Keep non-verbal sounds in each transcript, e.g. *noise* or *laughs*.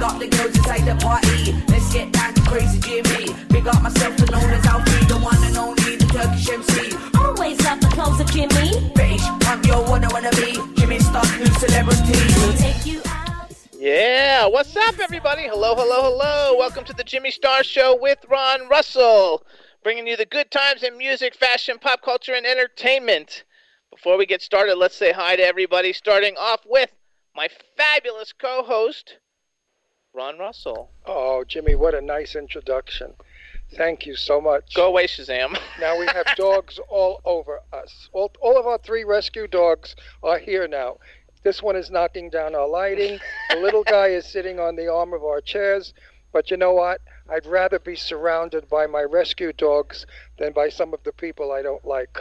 Big up the girls inside the party. Let's get down to crazy Jimmy. Big up myself, the known as Alfie, the one and only, the Turkish MC. Always love the clothes of Jimmy. British, I'm your one, I wanna be. Jimmy Star, new celebrity. We'll take you out. Yeah, what's up, everybody? Hello, hello, hello. Welcome to the Jimmy Star Show with Ron Russell, bringing you the good times in music, fashion, pop culture, and entertainment. Before we get started, let's say hi to everybody, starting off with my fabulous co host, Ron Russell. Oh, Jimmy, what a nice introduction. Thank you so much. Go away, Shazam. *laughs* Now we have dogs all over us. All, all of our three rescue dogs are here now. This one is knocking down our lighting. The little guy is sitting on the arm of our chairs. But you know what? I'd rather be surrounded by my rescue dogs than by some of the people I don't like.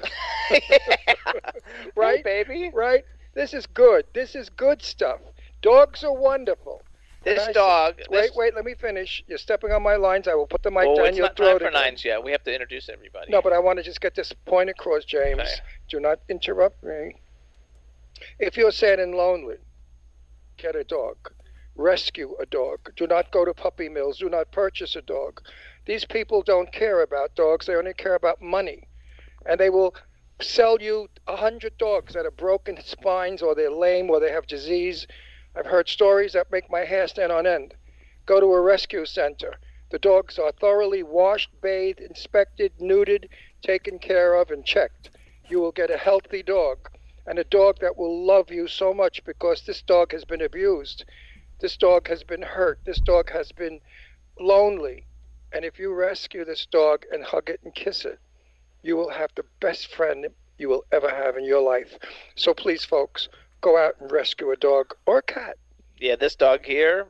*laughs* right? Hey, baby. Right? This is good. This is good stuff. Dogs are wonderful. This I dog. Wait, this, wait, let me finish. You're stepping on my lines. I will put the mic Oh, down it's your not throat. time for nines yet. We have to introduce everybody. No, but I want to just get this point across, James. Okay. Do not interrupt me. If you're sad and lonely, get a dog. Rescue a dog. Do not go to puppy mills. Do not purchase a dog. These people don't care about dogs. They only care about money. And they will sell you a hundred dogs that have broken spines or they're lame or they have disease. I've heard stories that make my hair stand on end. Go to a rescue center. The dogs are thoroughly washed, bathed, inspected, neutered, taken care of, and checked. You will get a healthy dog and a dog that will love you so much because this dog has been abused. This dog has been hurt. This dog has been lonely. And if you rescue this dog and hug it and kiss it, you will have the best friend you will ever have in your life. So please, folks, go out and rescue a dog or a cat. Yeah, this dog here,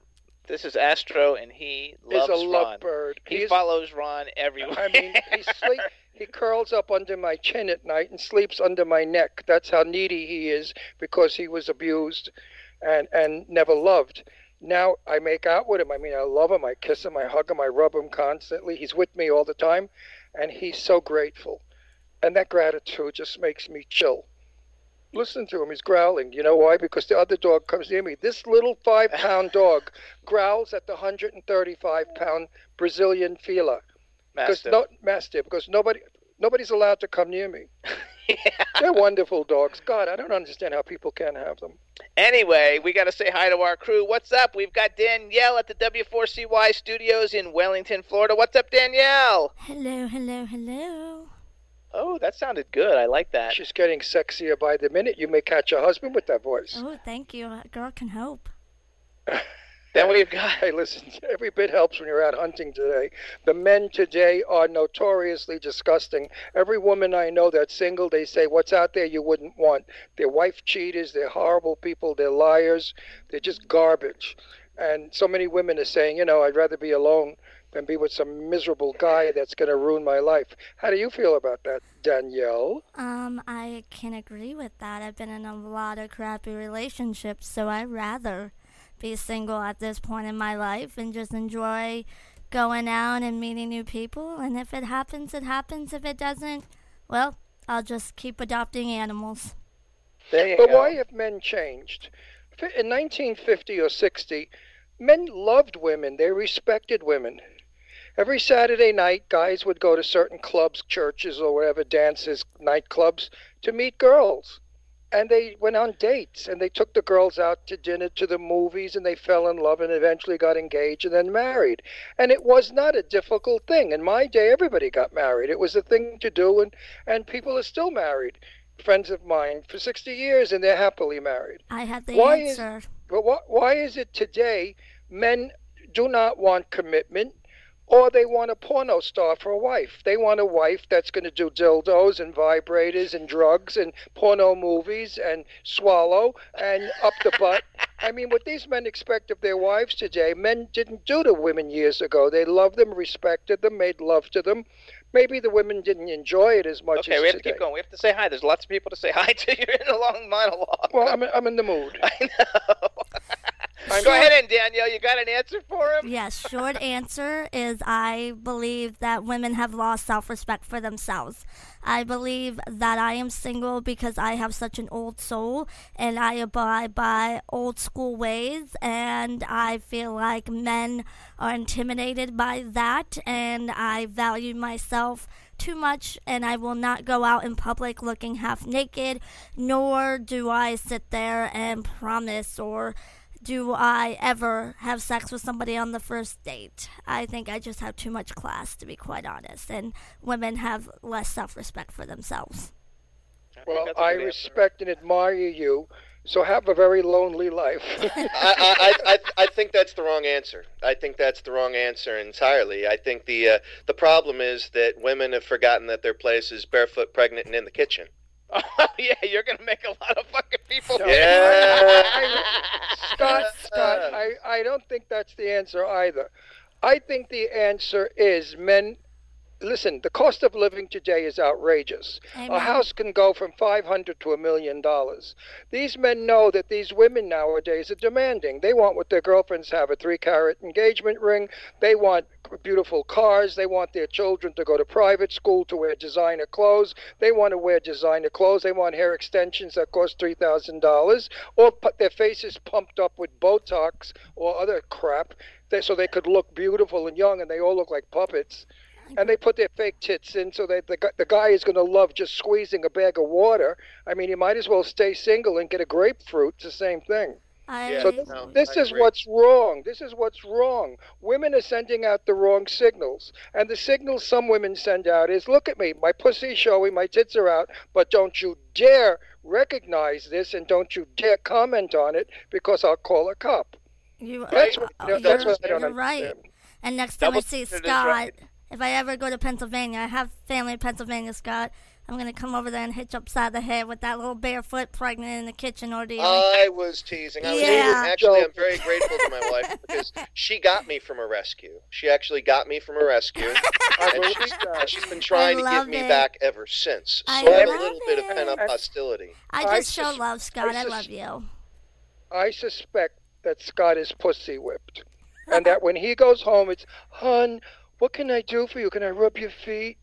This is Astro, and he He's loves a Ron. lovebird. He He's- follows Ron everywhere. I mean, he sleep. He curls up under my chin at night and sleeps under my neck. That's how needy he is because he was abused, and and never loved. Now I make out with him. I mean, I love him. I kiss him. I hug him. I rub him constantly. He's with me all the time, and he's so grateful, and that gratitude just makes me chill. Listen to him. He's growling. You know why? Because the other dog comes near me. This little five pound *laughs* dog growls at the 135 pound Brazilian Fila because Mastiff. no mastiff because nobody nobody's allowed to come near me. yeah. *laughs* *laughs* They're wonderful dogs. God, I don't understand how people can't have them. Anyway, we got to say hi to our crew. What's up? We've got Danielle at the W4CY studios in Wellington, Florida. What's up, Danielle? Hello, hello, hello. Oh, that sounded good. I like that. She's getting sexier by the minute. You may catch a husband with that voice. Oh, thank you. A girl can help. *laughs* Then we've got Hey, listen, every bit helps when you're out hunting today. The men today are notoriously disgusting. Every woman I know that's single, they say, What's out there you wouldn't want? They're wife cheaters, they're horrible people, they're liars, they're just garbage. And so many women are saying, You know, I'd rather be alone than be with some miserable guy that's going to ruin my life. How do you feel about that, Danielle? Um, I can agree with that. I've been in a lot of crappy relationships, so I'd rather be single at this point in my life and just enjoy going out and meeting new people. And if it happens, it happens. If it doesn't, well, I'll just keep adopting animals. there you But go. why have men changed? In 1950 or 60, men loved women. They respected women. Every Saturday night, guys would go to certain clubs, churches, or whatever, dances, nightclubs, to meet girls. And they went on dates, and they took the girls out to dinner, to the movies, and they fell in love and eventually got engaged and then married. And it was not a difficult thing. In my day, everybody got married. It was a thing to do, and, and people are still married. Friends of mine for 60 years, and they're happily married. I had the Why is- answer. But why, why is it today men do not want commitment or they want a porno star for a wife? They want a wife that's going to do dildos and vibrators and drugs and porno movies and swallow and up the butt. *laughs* I mean, what these men expect of their wives today, men didn't do to women years ago. They loved them, respected them, made love to them. Maybe the women didn't enjoy it as much Okay, as we have to today. keep going. We have to say hi. There's lots of people to say hi *laughs* to. You're in a long monologue. Well, I'm, I'm in the mood. *laughs* I know. I'm Go ahead, and Danielle. You got an answer for him? Yes, short answer is I believe that women have lost self respect for themselves. I believe that I am single because I have such an old soul and I abide by old school ways, and I feel like men are intimidated by that, and I value myself too much and I will not go out in public looking half naked, nor do I sit there and promise or do I ever have sex with somebody on the first date. I think I just have too much class, to be quite honest, and women have less self respect for themselves. Well, that's a I good answer. respect and admire you, so have a very lonely life. *laughs* I, I, I, I think that's the wrong answer. I think that's the wrong answer entirely. I think the uh, the problem is that women have forgotten that their place is barefoot, pregnant, and in the kitchen. Oh, *laughs* yeah, you're going to make a lot of fucking people. Yeah. *laughs* Scott, Scott, I, I don't think that's the answer either. I think the answer is men. Listen, the cost of living today is outrageous. A house can go from five hundred to a million dollars. These men know that these women nowadays are demanding. They want what their girlfriends have: a three-carat engagement ring. They want beautiful cars. They want their children to go to private school to wear designer clothes. They want to wear designer clothes. They want hair extensions that cost three thousand dollars, or put their faces pumped up with Botox or other crap, they, so they could look beautiful and young, and they all look like puppets. And they put their fake tits in so that the, the guy is going to love just squeezing a bag of water. I mean, you might as well stay single and get a grapefruit. It's the same thing. I, Yeah, So no, this I is agree. what's wrong. This is what's wrong. Women are sending out the wrong signals. And the signals some women send out is look at me, my pussy's showing, my tits are out, but don't you dare recognize this and don't you dare comment on it because I'll call a cop. you, That's what, uh, you know, that's you're- what I don't you're right. And next time I see Scott, right. If I ever go to Pennsylvania, I have family in Pennsylvania, Scott. I'm gonna come over there and hit you upside the head with that little barefoot pregnant in the kitchen ordeal. I was teasing. I was Yeah. actually I'm very *laughs* grateful to my wife because she got me from a rescue. She actually got me from a rescue, *laughs* and she's, and she's been trying to give love me it. back ever since. So I have a love little bit of it. pent up hostility. I I just show sus- love, Scott. I, sus- love you. I suspect that Scott is pussy whipped, and that when he goes home, it's, "Hun, what can I do for you? Can I rub your feet?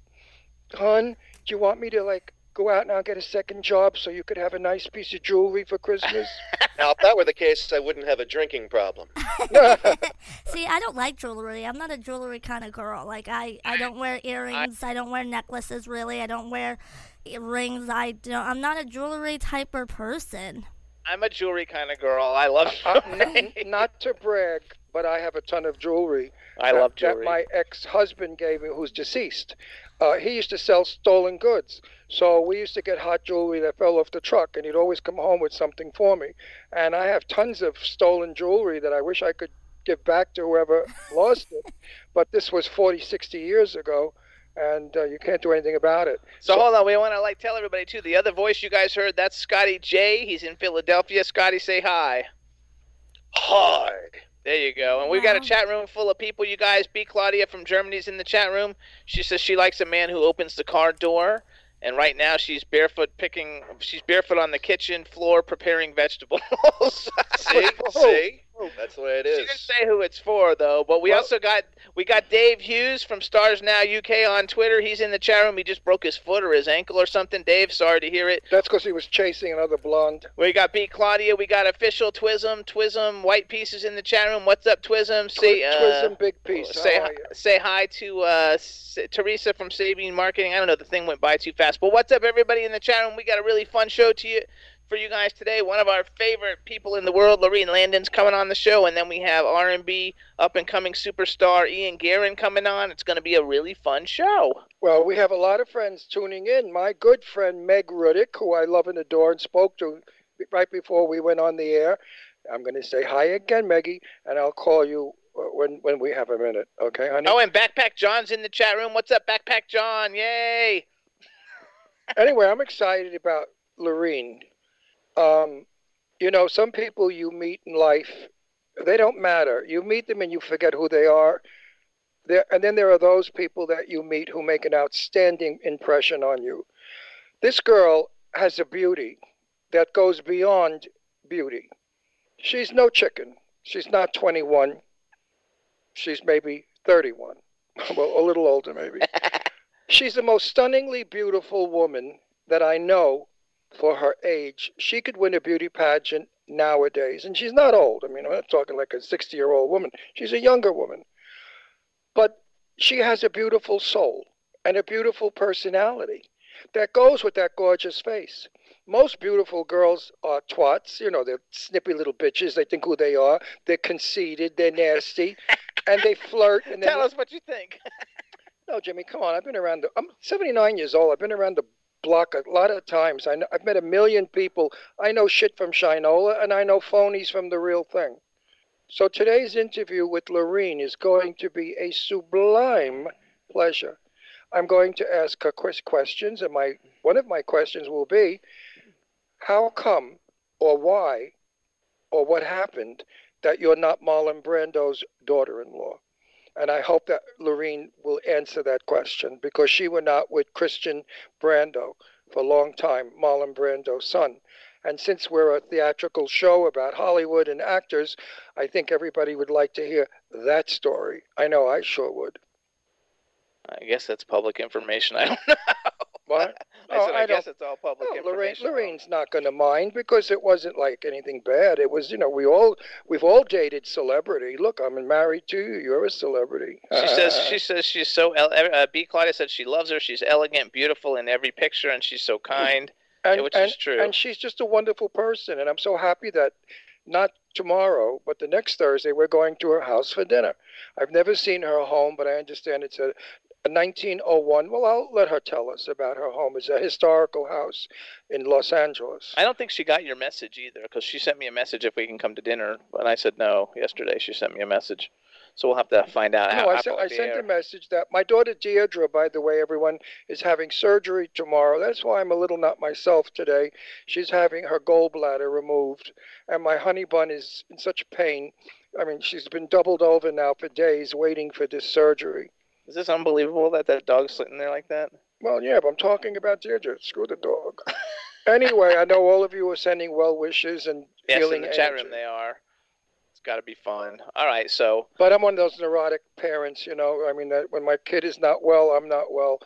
Hun, do you want me to like go out now and get a second job so you could have a nice piece of jewelry for Christmas?" *laughs* Now, if that were the case, I wouldn't have a drinking problem. *laughs* *laughs* See, I don't like jewelry. I'm not a jewelry kind of girl. Like I, I don't wear earrings. I, don't wear necklaces. Really, I don't wear rings. I don't. I'm not a jewelry type of person. I'm a jewelry kind of girl. I love Uh, n- not to brag, but I have a ton of jewelry. I that- love That my ex-husband gave me, who's deceased. Uh, he used to sell stolen goods, so we used to get hot jewelry that fell off the truck, and he'd always come home with something for me. And I have tons of stolen jewelry that I wish I could give back to whoever *laughs* lost it. But this was 40, 60 years ago, and uh, you can't do anything about it. So hold on, we want to like tell everybody too. The other voice you guys heard, that's Scotty J. He's in Philadelphia. Scotty, say hi. Hard. There you go. And we've got a chat room full of people. You guys, B. Claudia from Germany's in the chat room. She says she likes a man who opens the car door. And right now she's barefoot picking. She's barefoot on the kitchen floor preparing vegetables. *laughs* See, *laughs* see, that's the way it is. She didn't say who it's for though, but we Well- also got we got Dave Hughes from Stars Now UK on Twitter. He's in the chat room. He just broke his foot or his ankle or something. Dave, sorry to hear it. That's because he was chasing another blonde. We got B Claudia. We got official Twism. Twism White Pieces in the chat room. What's up, Twism? Say uh, Twism Big Piece. say hi, say hi to uh, S- Teresa from Sabine Marketing. I don't know, the thing went by too fast. But what's up, everybody in the chat room? We got a really fun show to you for you guys today. One of our favorite people in the world, Laurene Landon's coming on the show, and then we have R&B up and coming superstar Ian Guerin coming on. It's going to be a really fun show. Well, we have a lot of friends tuning in. My good friend Meg Rudick, who I love and adore and spoke to right before we went on the air. I'm going to say hi again, Meggie, and I'll call you uh, when when we have a minute. Okay, honey? Oh, and Backpack John's in the chat room. What's up, Backpack John? Yay! *laughs* anyway, I'm excited about Laurene. Um, you know, some people you meet in life, they don't matter. You meet them and you forget who they are. There, and then there are those people that you meet who make an outstanding impression on you. This girl has a beauty that goes beyond beauty. She's no chicken. She's not 21. She's maybe 31. *laughs* well, a little older, maybe. *laughs* She's the most stunningly beautiful woman that I know for her age. She could win a beauty pageant nowadays. And she's not old. I mean, I'm not talking like a 60 year old woman. She's a younger woman. But she has a beautiful soul and a beautiful personality that goes with that gorgeous face. Most beautiful girls are twats. You know, they're snippy little bitches. They think who they are. They're conceited. They're nasty. and they flirt. And *laughs* Tell us what you think. no, Jimmy, come on. I've been around. The, I'm 79 years old. I've been around the block a lot of times. I know, I've met a million people. I know shit from Shinola, and I know phonies from the real thing. So today's interview with Laurene is going to be a sublime pleasure. I'm going to ask her questions, and my one of my questions will be, how come, or why, or what happened that you're not Marlon Brando's daughter-in-law? And I hope that Laurene will answer that question because she went out with Christian Brando for a long time, Marlon Brando's son. And since we're a theatrical show about Hollywood and actors, I think everybody would like to hear that story. I know I sure would. I guess that's public information. *laughs* I don't know. What? I Oh, said, I I, guess it's all public Oh, Lorraine. Lorraine's not going to mind because it wasn't like anything bad. It was, you know, we all we've all dated celebrity. Look, I'm married to you. You're a celebrity. She says she says she's so uh, B. Claudia said she loves her. She's elegant, beautiful in every picture, and she's so kind. and, which and, is true. And she's just a wonderful person, and I'm so happy that not tomorrow, but the next Thursday, we're going to her house for dinner. I've never seen her home, but I understand it's a 1901. Well, I'll let her tell us about her home. It's a historical house in Los Angeles. I don't think she got your message either, because she sent me a message if we can come to dinner, and I said no yesterday. She sent me a message, So we'll have to find out. how, No, I sent, I sent a message that my daughter Deirdre, by the way, everyone is having surgery tomorrow. That's why I'm a little not myself today. She's having her gallbladder removed, and my honey bun is in such pain. I mean, she's been doubled over now for days waiting for this surgery. Is this unbelievable that that dog's sitting there like that? Well, yeah, but I'm talking about Deirdre. Screw the dog. *laughs* anyway, I know all of you are sending well wishes and Yes, feeling in the chat energy. room they are. It's got to be fun. All right, so But I'm one of those neurotic parents, you know. I mean, that when my kid is not well, I'm not well.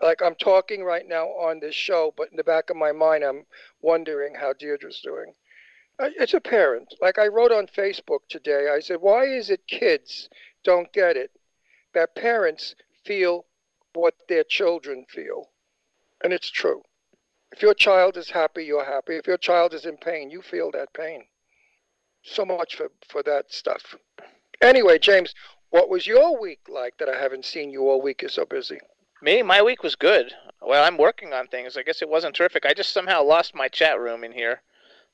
Like I'm talking right now on this show, but in the back of my mind, I'm wondering how Deirdre's doing. It's a parent. Like I wrote on Facebook today, I said, why is it kids don't get it that parents feel what their children feel? And it's true. If your child is happy, you're happy. If your child is in pain, you feel that pain. So much for, for that stuff. Anyway, James, what was your week like that I haven't seen you all week? You're so busy. me, my week was good. Well, I'm working on things. I guess it wasn't terrific. I just somehow lost my chat room in here.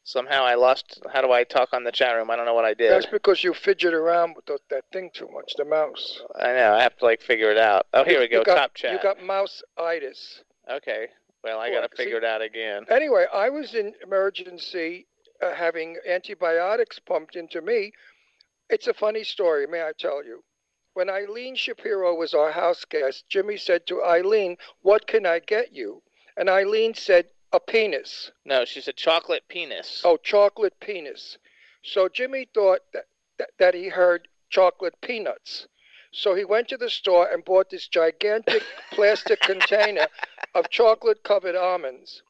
Somehow I lost. How do I talk on the chat room? I don't know what I did. That's because you fidget around with that thing too much, the mouse. I know. I have to like figure it out. Oh, here we go. You got, Top chat. You got mouse-itis. Okay. Well, I got to figure it out again. Anyway, I was in emergency uh, having antibiotics pumped into me. It's a funny story, may I tell you? When Eileen Shapiro was our house guest, Jimmy said to Eileen, What can I get you? And Eileen said, A penis. No, she said chocolate penis. Oh, chocolate penis. So Jimmy thought that, that, that he heard chocolate peanuts. So he went to the store and bought this gigantic *laughs* plastic container of chocolate covered almonds.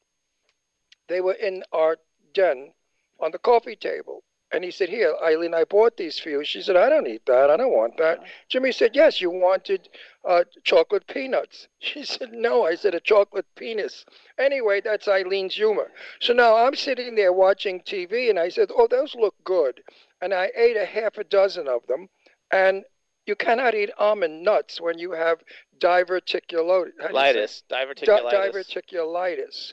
They were in our den on the coffee table. And he said, Here, Eileen, I bought these for you. She said, I don't eat that. I don't want that. Jimmy said, Yes, you wanted uh, chocolate peanuts. *laughs* She said, No, I said a chocolate penis. Anyway, that's Eileen's humor. So now I'm sitting there watching TV and I said, Oh, those look good. And I ate a half a dozen of them. And you cannot eat almond nuts when you have diverticulosis. how do you say it? Litis. Di- Diverticulitis. diverticulitis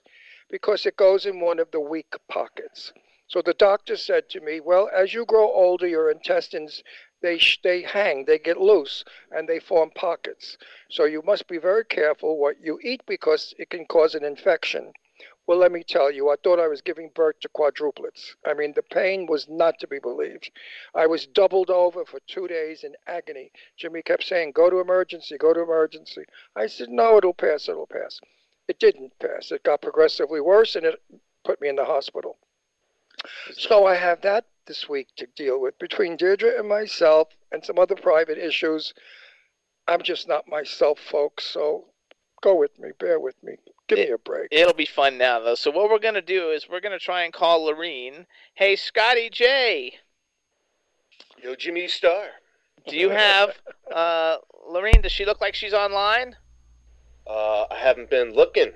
because it goes in one of the weak pockets. So the doctor said to me, "Well, as you grow older, your intestines they they hang, they get loose, and they form pockets. So you must be very careful what you eat because it can cause an infection." Well, let me tell you, I thought I was giving birth to quadruplets. I mean, the pain was not to be believed. I was doubled over for two days in agony. Jimmy kept saying, Go to emergency, go to emergency. I said, No, it'll pass, it'll pass. It didn't pass. It got progressively worse and it put me in the hospital. So I have that this week to deal with. Between Deirdre and myself and some other private issues, I'm just not myself, folks. So go with me, bear with me. Give me a break. It'll be fun now, though. So what we're gonna do is we're gonna try and call Laurene. Hey, Scotty J, Yo, Jimmy Star. do you have *laughs* uh, Laurene? Does she look like she's online? Uh, I haven't been looking.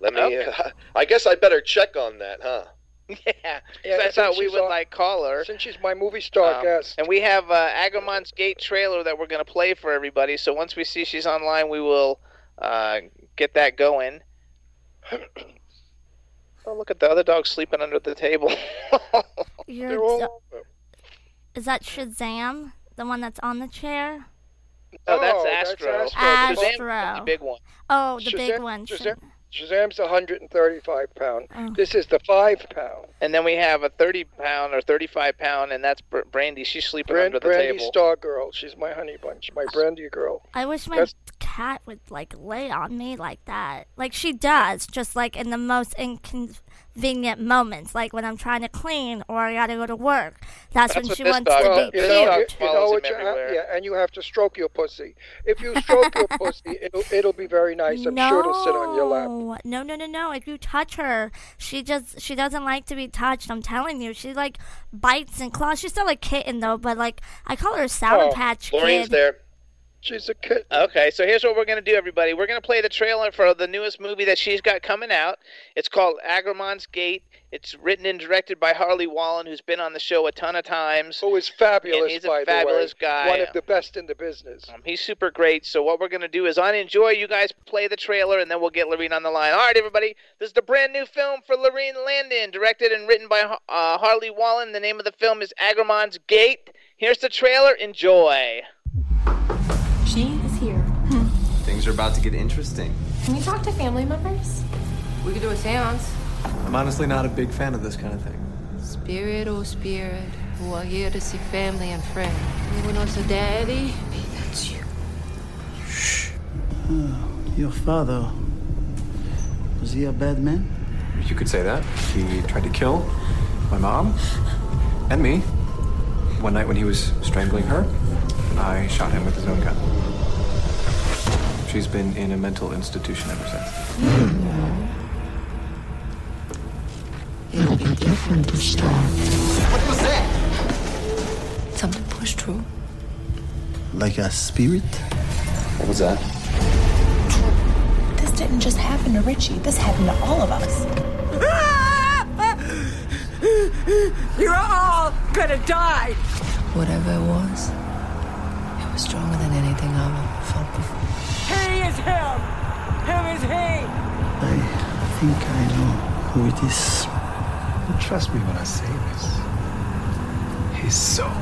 Let me. Okay. Uh, *laughs* I guess I better check on that, huh? *laughs* yeah. 'cause Yeah, I since thought we would on- like call her. Since she's my movie star Um, guest. And we have uh, Agramon's Gate trailer that we're going to play for everybody. So once we see she's online, we will uh, get that going. *coughs* oh, look at the other dog sleeping under the table. *laughs* You're They're all is that Shazam? The one that's on the chair? oh, that's Oh, that's Astro. Astro. Shazam's Astro. the big one. Oh, the big one. Shazam- Shazam's 135 pound. Oh. This is the five pound. And then we have a 30 pound or 35 pound, and that's Brandy. She's sleeping Brand, under the Brandy table. Star Girl. She's my honey bunch, my brandy girl. I wish my That's- cat would like lay on me like that. Like she does, just like in the most inconvenient moments, like when I'm trying to clean or I gotta go to work. That's, That's when she wants dog to be you know, you, cute. you know what you have, yeah, and you have to stroke your pussy. If you stroke your pussy, *laughs* it'll it'll be very nice. I'm no, sure it'll sit on your lap. No, no, no, no. If you touch her, she just she doesn't like to be touched. I'm telling you, she like bites and claws. She's still a kitten though, but like I call her Sour Oh, Patch Lorraine's Kid. there. She's a kitten. Okay, so here's what we're going to do, everybody. We're going to play the trailer for the newest movie that she's got coming out. It's called Agramon's Gate. It's written and directed by Harley Wallen, who's been on the show a ton of times. Who is fabulous, And he's a fabulous guy. One of the best in the business. Um, he's super great. So what we're going to do is on Enjoy, you guys play the trailer, and then we'll get Laurene on the line. All right, everybody. This is the brand new film for Laurene Landon, directed and written by uh, Harley Wallen. The name of the film is Agramon's Gate. Here's the trailer. Enjoy. She is here. Things are about to get interesting. Can we talk to family members? We could do a seance. I'm honestly not a big fan of this kind of thing. Spirit, oh spirit, who are here to see family and friends. Anyone else a daddy? That's you. Shh. Uh, your father. Was he a bad man? You could say that. He tried to kill my mom and me. One night when he was strangling her, I shot him with his own gun. She's been in a mental institution ever since. It'll be different this time. What was that? Something pushed through. Like a spirit? What was that? This didn't just happen to Richie. This happened to all of us. *laughs* You're all gonna die! Whatever it was, it was stronger than anything I've ever felt before. He is him! Him is he! I think I know who it is. Trust me when I say this. His soul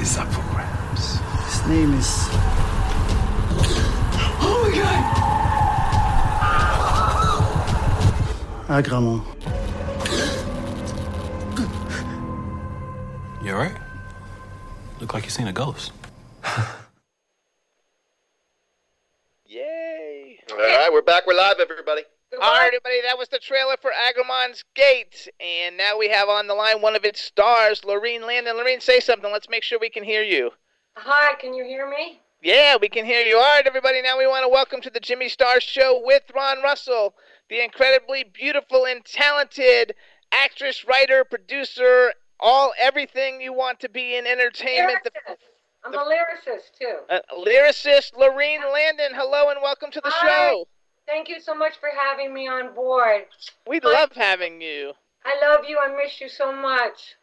is up for grabs. His name is. Oh my god! Agramon. You alright? Look like you're seeing a ghost. *laughs* Yay! All right, we're back. We're live, everybody. All right, everybody, that was the trailer for Agramon's Gate. And now we have on the line one of its stars, Laurene Landon. Laurene, say something. Let's make sure we can hear you. Hi, can you hear me? Yeah, we can hear you. All right, everybody, now we want to welcome to the Jimmy Star Show with Ron Russell, the incredibly beautiful and talented actress, writer, producer, all everything you want to be in entertainment. The, Lyricist. I'm a lyricist too. uh, lyricist Laurene Landon, hello and welcome to the Hi. show. Thank you so much for having me on board. We love having you. I love you. I miss you so much.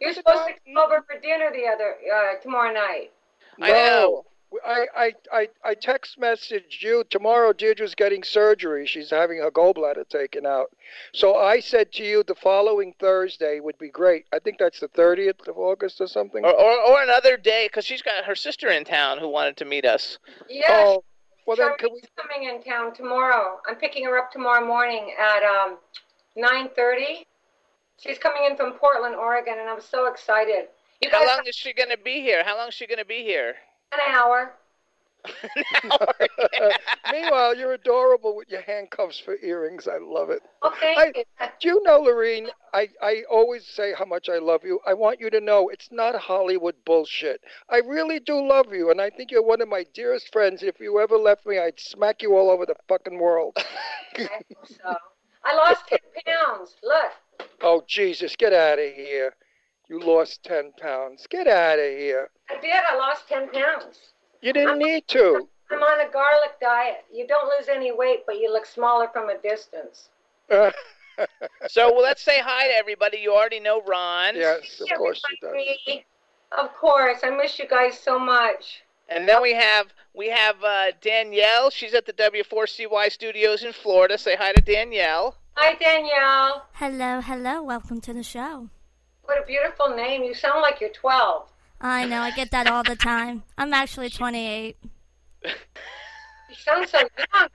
You're supposed to come over for dinner the other uh, tomorrow night. I know. I, I, I, I text messaged you tomorrow. Deirdre's getting surgery. She's having her gallbladder taken out. So I said to you the following Thursday would be great. I think that's the 30th of August or something. Or, or, or another day, because she's got her sister in town who wanted to meet us. Yes. Oh, well then can Charmaine's coming in town tomorrow. I'm picking her up tomorrow morning at um, 9:30. She's coming in from Portland, Oregon, and I'm so excited. You How guys long is she going to be here? How long is she going to be here? An hour. *laughs* Meanwhile, you're adorable with your handcuffs for earrings. I love it. Oh, I, you. do you know, Laurene, I, I always say how much I love you. I want you to know it's not Hollywood bullshit. I really do love you, and I think you're one of my dearest friends. If you ever left me, I'd smack you all over the fucking world. *laughs* I hope so. I lost 10 pounds. Look. oh, Jesus, get out of here. You lost 10 pounds. Get out of here. I did. I lost 10 pounds. You didn't need to. I'm on a garlic diet. You don't lose any weight, but you look smaller from a distance. *laughs* So well, let's say hi to everybody. You already know Ron. Yes, of course she does. Everybody, Of course. I miss you guys so much. And then we have we have uh, Danielle. She's at the W4CY studios in Florida. Say hi to Danielle. Hi, Danielle. Hello, hello. Welcome to the show. What a beautiful name. You sound like you're 12. I know, I get that all the time. I'm actually 28. You sound so young.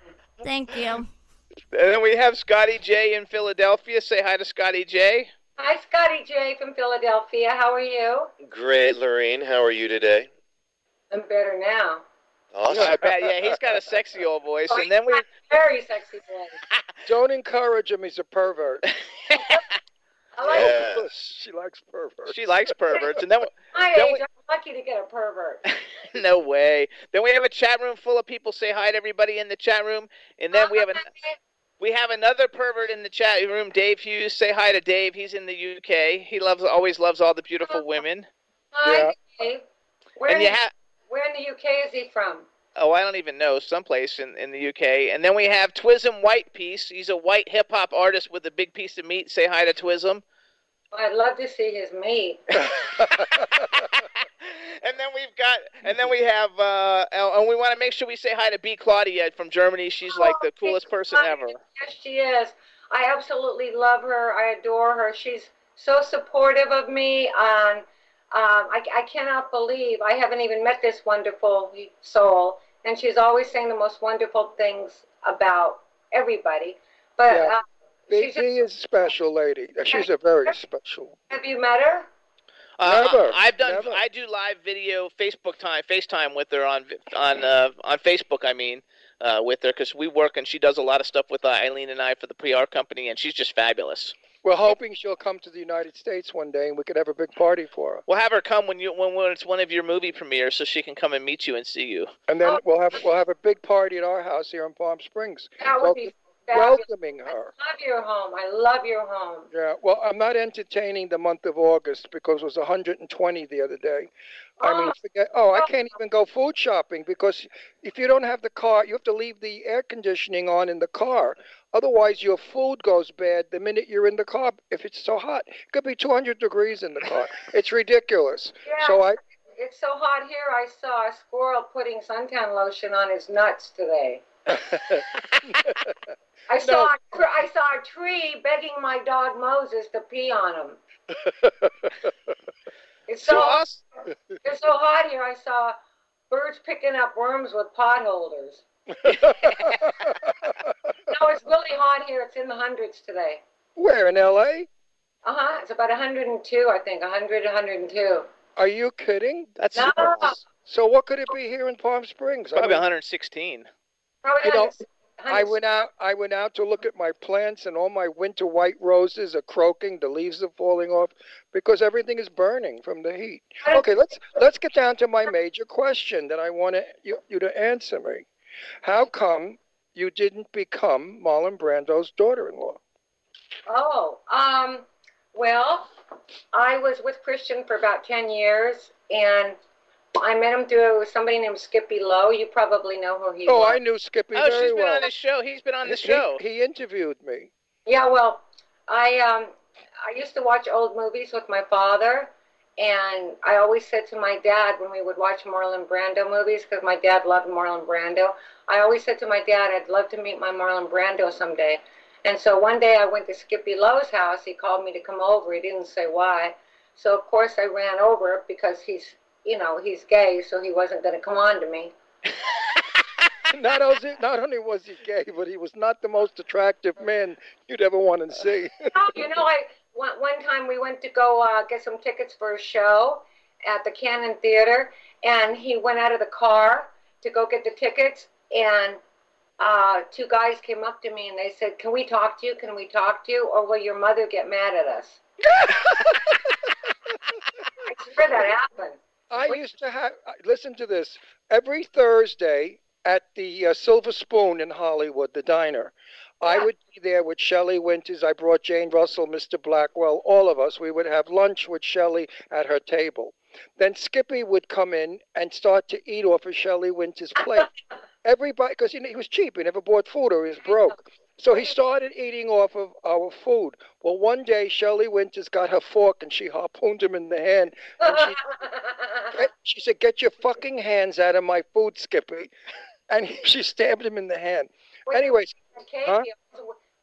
Thank you. And then we have Scotty J in Philadelphia. Say hi to Scotty J. Hi, Scotty J from Philadelphia. How are you? Great, Laurene. How are you today? I'm better now. Awesome. I bet. Yeah, he's got a sexy old voice. Oh, and then we Very sexy boy. *laughs* Don't encourage him. He's a pervert. *laughs* I like Yeah. she likes perverts. she likes perverts. And then *laughs* my then age. we- I'm lucky to get a pervert. *laughs* no way. Then we have a chat room full of people. Say hi to everybody in the chat room. And then we have an we have another pervert in the chat room, Dave Hughes. Say hi to Dave. He's in the UK. He loves always loves all the beautiful women. Hi, Dave. Where, And in you the- have where in the UK is he from? Oh I don't even know someplace in, in the UK. And then we have Twism White Piece. He's a white hip hop artist with a big piece of meat. Say hi to Twism. I'd love to see his meat. *laughs* *laughs* And then we've got and then we have uh and we want to make sure we say hi to B Claudia from Germany. She's like the coolest person ever. Yes, she is. I absolutely love her. I adore her. She's so supportive of me, and Um, I, I cannot believe I haven't even met this wonderful soul, and she's always saying the most wonderful things about everybody. But Yeah. uh, B, B is a special lady. She's a very special. have you met her? Uh, Never, I've done. never. I do live video, Facebook time, FaceTime with her on on uh, on Facebook. I mean, uh, with her because we work and she does a lot of stuff with uh, Eileen and I for the PR company, and she's just fabulous. We're hoping she'll come to the United States one day and we could have a big party for her. We'll have her come when you when, when it's one of your movie premieres, so she can come and meet you and see you. And then we'll have we'll have a big party at our house here in Palm Springs. That would be fabulous. welcoming her. I love your home. I love your home. Yeah, well, I'm not entertaining the month of August because it was 120 the other day. I mean, oh. forget. Oh, I oh. can't even go food shopping because if you don't have the car, you have to leave the air conditioning on in the car. Otherwise, your food goes bad the minute you're in the car. If it's so hot, it could be 200 degrees in the car. *laughs* It's ridiculous. Yeah. So I, It's so hot here. I saw a squirrel putting suntan lotion on his nuts today. *laughs* I saw a tr- I saw a tree begging my dog Moses to pee on him. *laughs* It's so it's so hot here. I saw birds picking up worms with pot holders. No, it's really hot here. It's in the hundreds today. where in L.A. Uh huh. It's about 102, I think. 100, 102. Are you kidding? That's No. So what could it be here in Palm Springs? I Probably mean- 116. Probably You know, 100 I went out. I went out to look at my plants, and all my winter white roses are croaking. The leaves are falling off because everything is burning from the heat. Okay, let's let's get down to my major question that I want you, you to answer me. How come you didn't become Marlon Brando's daughter-in-law? Oh, um, well, I was with Christian for about 10 years, and I met him through somebody named Skippy Lowe. You probably know who he is. Oh, was. I knew Skippy Oh, very she's been well. on this show. He's been on the He- show. He, interviewed me. Yeah, well, I um, I used to watch old movies with my father, and I always said to my dad when we would watch Marlon Brando movies, because my dad loved Marlon Brando. I always said to my dad, I'd love to meet my Marlon Brando someday. And so one day I went to Skippy Lowe's house. He called me to come over. He didn't say why. So of course I ran over because he's, you know, he's gay, so he wasn't going to come on to me. *laughs* not, only, not only was he gay, but he was not the most attractive man you'd ever want to see. *laughs* Oh, you know, I one, one time we went to go uh, get some tickets for a show at the Canon Theater, and he went out of the car to go get the tickets, and uh, two guys came up to me and they said, "Can we talk to you? Can we talk to you, or will your mother get mad at us?" *laughs* I swear that happened. I used to have. Listen to this. Every Thursday at the uh, Silver Spoon in Hollywood, the diner, I would be there with Shelley Winters. I brought Jane Russell, Mr. Blackwell, all of us. We would have lunch with Shelley at her table. Then Skippy would come in and start to eat off of Shelley Winters' plate. Everybody, because he, he was cheap, he never bought food or he was broke. So he started eating off of our food. Well, one day Shelley Winters got her fork and she harpooned him in the hand. And she, she said, "Get your fucking hands out of my food, Skippy," *laughs* and he, she stabbed him in the hand. Anyways, Cape, huh? he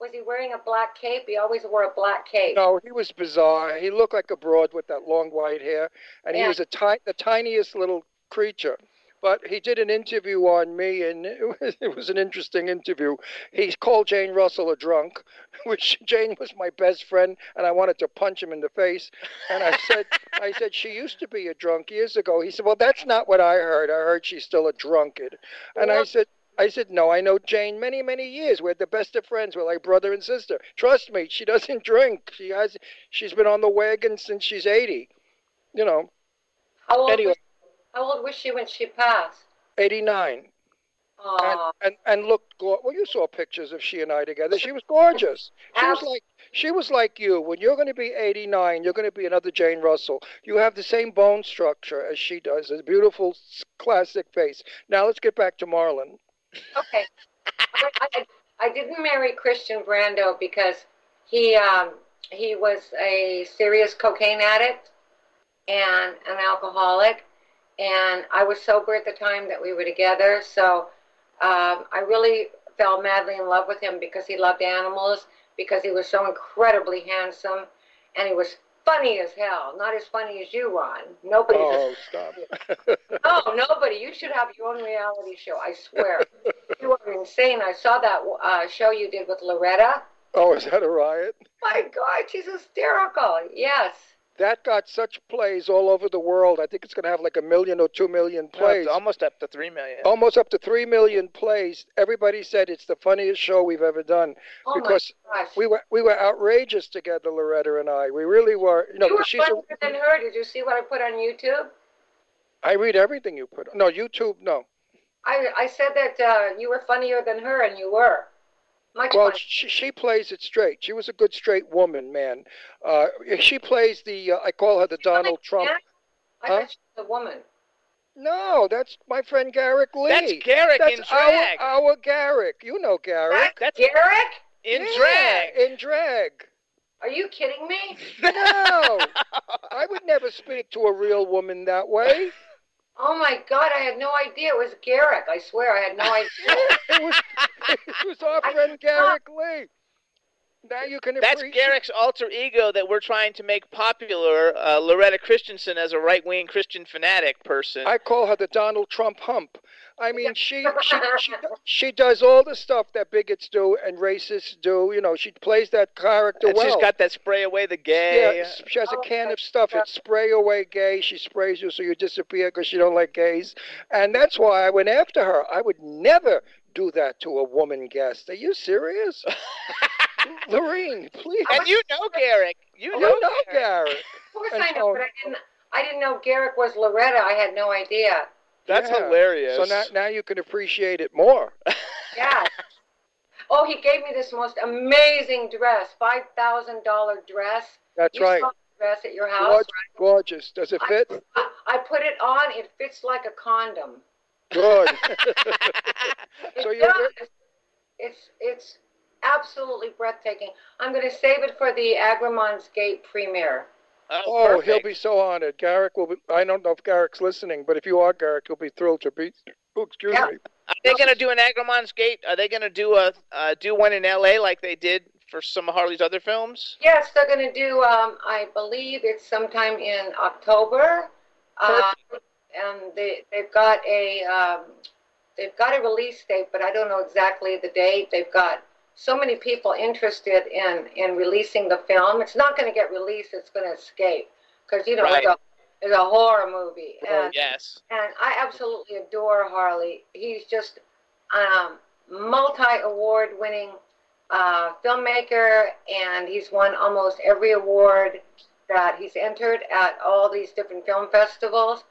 was he wearing a black cape? He always wore a black cape. No, he was bizarre. He looked like a broad with that long white hair, and he was a ti- the tiniest little creature. But he did an interview on me, and it *laughs* was, it was an interesting interview. He called Jane Russell a drunk, *laughs* which Jane was my best friend, and I wanted to punch him in the face. And I said, *laughs* I said she used to be a drunk years ago. He said, Well, that's not what I heard. I heard she's still a drunkard. And I said. I said, no, I know Jane many, many years. We're the best of friends. We're like brother and sister. Trust me, she *laughs* doesn't drink. She has, she's been on the wagon since she's 80. You know, How old, anyway, was, how old was she when she passed? 89. Aw. And, and, and looked, well, you saw pictures of she and I together. She was *laughs* gorgeous. She was like, she was like you. When you're going to be 89, you're going to be another Jane Russell. You have the same bone structure as she does. A beautiful, classic face. Now let's get back to Marlon. Okay. I, I, didn't marry Christian Brando because he um, he was a serious cocaine addict and an alcoholic, and I was sober at the time that we were together. So um, I really fell madly in love with him because he loved animals, because he was so incredibly handsome, and he was funny as hell. Not as funny as you, Ron. Nobody. Oh, stop. *laughs* No, nobody. You should have your own reality show. I swear. *laughs* you are insane. I saw that uh, show you did with Loretta. Oh, is that a riot? My God, she's hysterical. Yes. That got such plays all over the world. I think it's going to have like a million or two million plays. it's almost up to three million. Almost up to three million plays. Everybody said it's the funniest show we've ever done Oh because we were we were outrageous together, Loretta and I. We really were. You know, you were 'cause she's a, funnier than her. Did you see what I put on YouTube? I read everything you put. on. No, YouTube. No. I I said that uh, you were funnier than her, and you were. Much Well, funnier. she, she plays it straight. She was a good straight woman, man. Uh, she plays the. Uh, I call her the Donald Trump. I Huh? thought she was a woman. No, that's my friend Garrick Lee. That's Garrick That's in drag. Our, our Garrick. You know Garrick. That's Garrick? in Yeah, drag. In drag. Are you kidding me? *laughs* No, I would never speak to a real woman that way. Oh my God, I had no idea it was Garrick. I swear, I had no *laughs* idea. it was it was our friend Garrick Lee. Now you can That's appreciate. Garrick's alter ego that we're trying to make popular. Uh, Loretta Christensen as a right-wing Christian fanatic person. I call her the Donald Trump hump. I mean, she she she *laughs* she does all the stuff that bigots do and racists do. You know, she plays that character and well. she's got that spray away the gay. Yeah, she has a oh, can of stuff. It's spray away gay. She sprays you so you disappear because she don't like gays, and that's why I went after her. I would never do that to a woman guest. Are you serious, *laughs* Laurene? Please. And you know Garrick. You You know, know Garrick. Garrick. Of course And I know, so- but I didn't. I didn't know Garrick was Loretta. I had no idea. That's Yeah. hilarious. So now, now you can appreciate it more. *laughs* Yeah. oh, he gave me this most amazing dress, five thousand dollar dress. That's you right. Saw the dress at your house. Gorgeous, gorgeous. Does it fit? I, I put it on. It fits like a condom. Good. *laughs* *laughs* So you're does. It's it's absolutely breathtaking. I'm going to save it for the Agramon's Gate premiere. Oh, he'll be so honored. Garrick will be. I don't know if Garrick's listening, but if you are Garrick, he'll be thrilled to be. Oh, excuse Yeah. me. Are they going to do an Agramon's Gate? Are they going to do a uh, do one in L.A. like they did for some of Harley's other films? Yes, they're going to do. Um, I believe it's sometime in October, uh, and they they've got a um, they've got a release date, but I don't know exactly the date. They've got so many people interested in in releasing the film. It's not going to get released. It's going to escape because you know Right. it's, a, it's a horror movie. And, Yes. and I absolutely adore Harley. He's just um, multi-award winning uh, filmmaker, and he's won almost every award that he's entered at all these different film festivals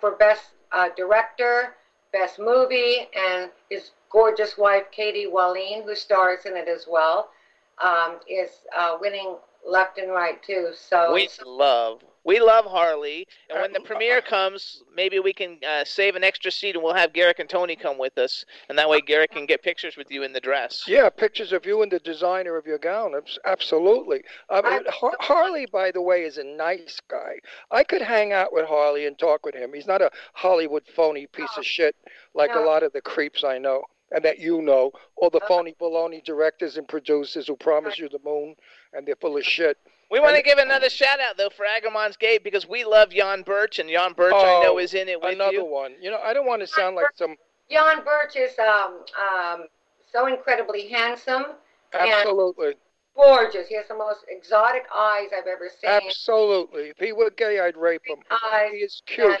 for best uh, director, best movie, and his gorgeous wife Katie Wallen, who stars in it as well, um, is uh, winning left and right too. So We love we love Harley, and when the premiere comes, maybe we can uh, save an extra seat, and we'll have Garrick and Tony come with us, and that way Garrick can get pictures with you in the dress. Yeah, pictures of you and the designer of your gown. Absolutely. I mean, Har- Harley, by the way, is a nice guy. I could hang out with Harley and talk with him. He's not a Hollywood phony piece of shit like a lot of the creeps I know and that you know, or the phony baloney directors and producers who promise you the moon and they're full of shit. We want to give another shout out though for Agramon's Gate because we love Yan Birch, and Yan Birch I know Oh, is in it with Another you. one. You know, I don't want to sound like some. Yan Birch is um, um, so incredibly handsome and Absolutely. gorgeous. He has the most exotic eyes I've ever seen. Absolutely. If he were gay, I'd rape him. Eyes. He is cute.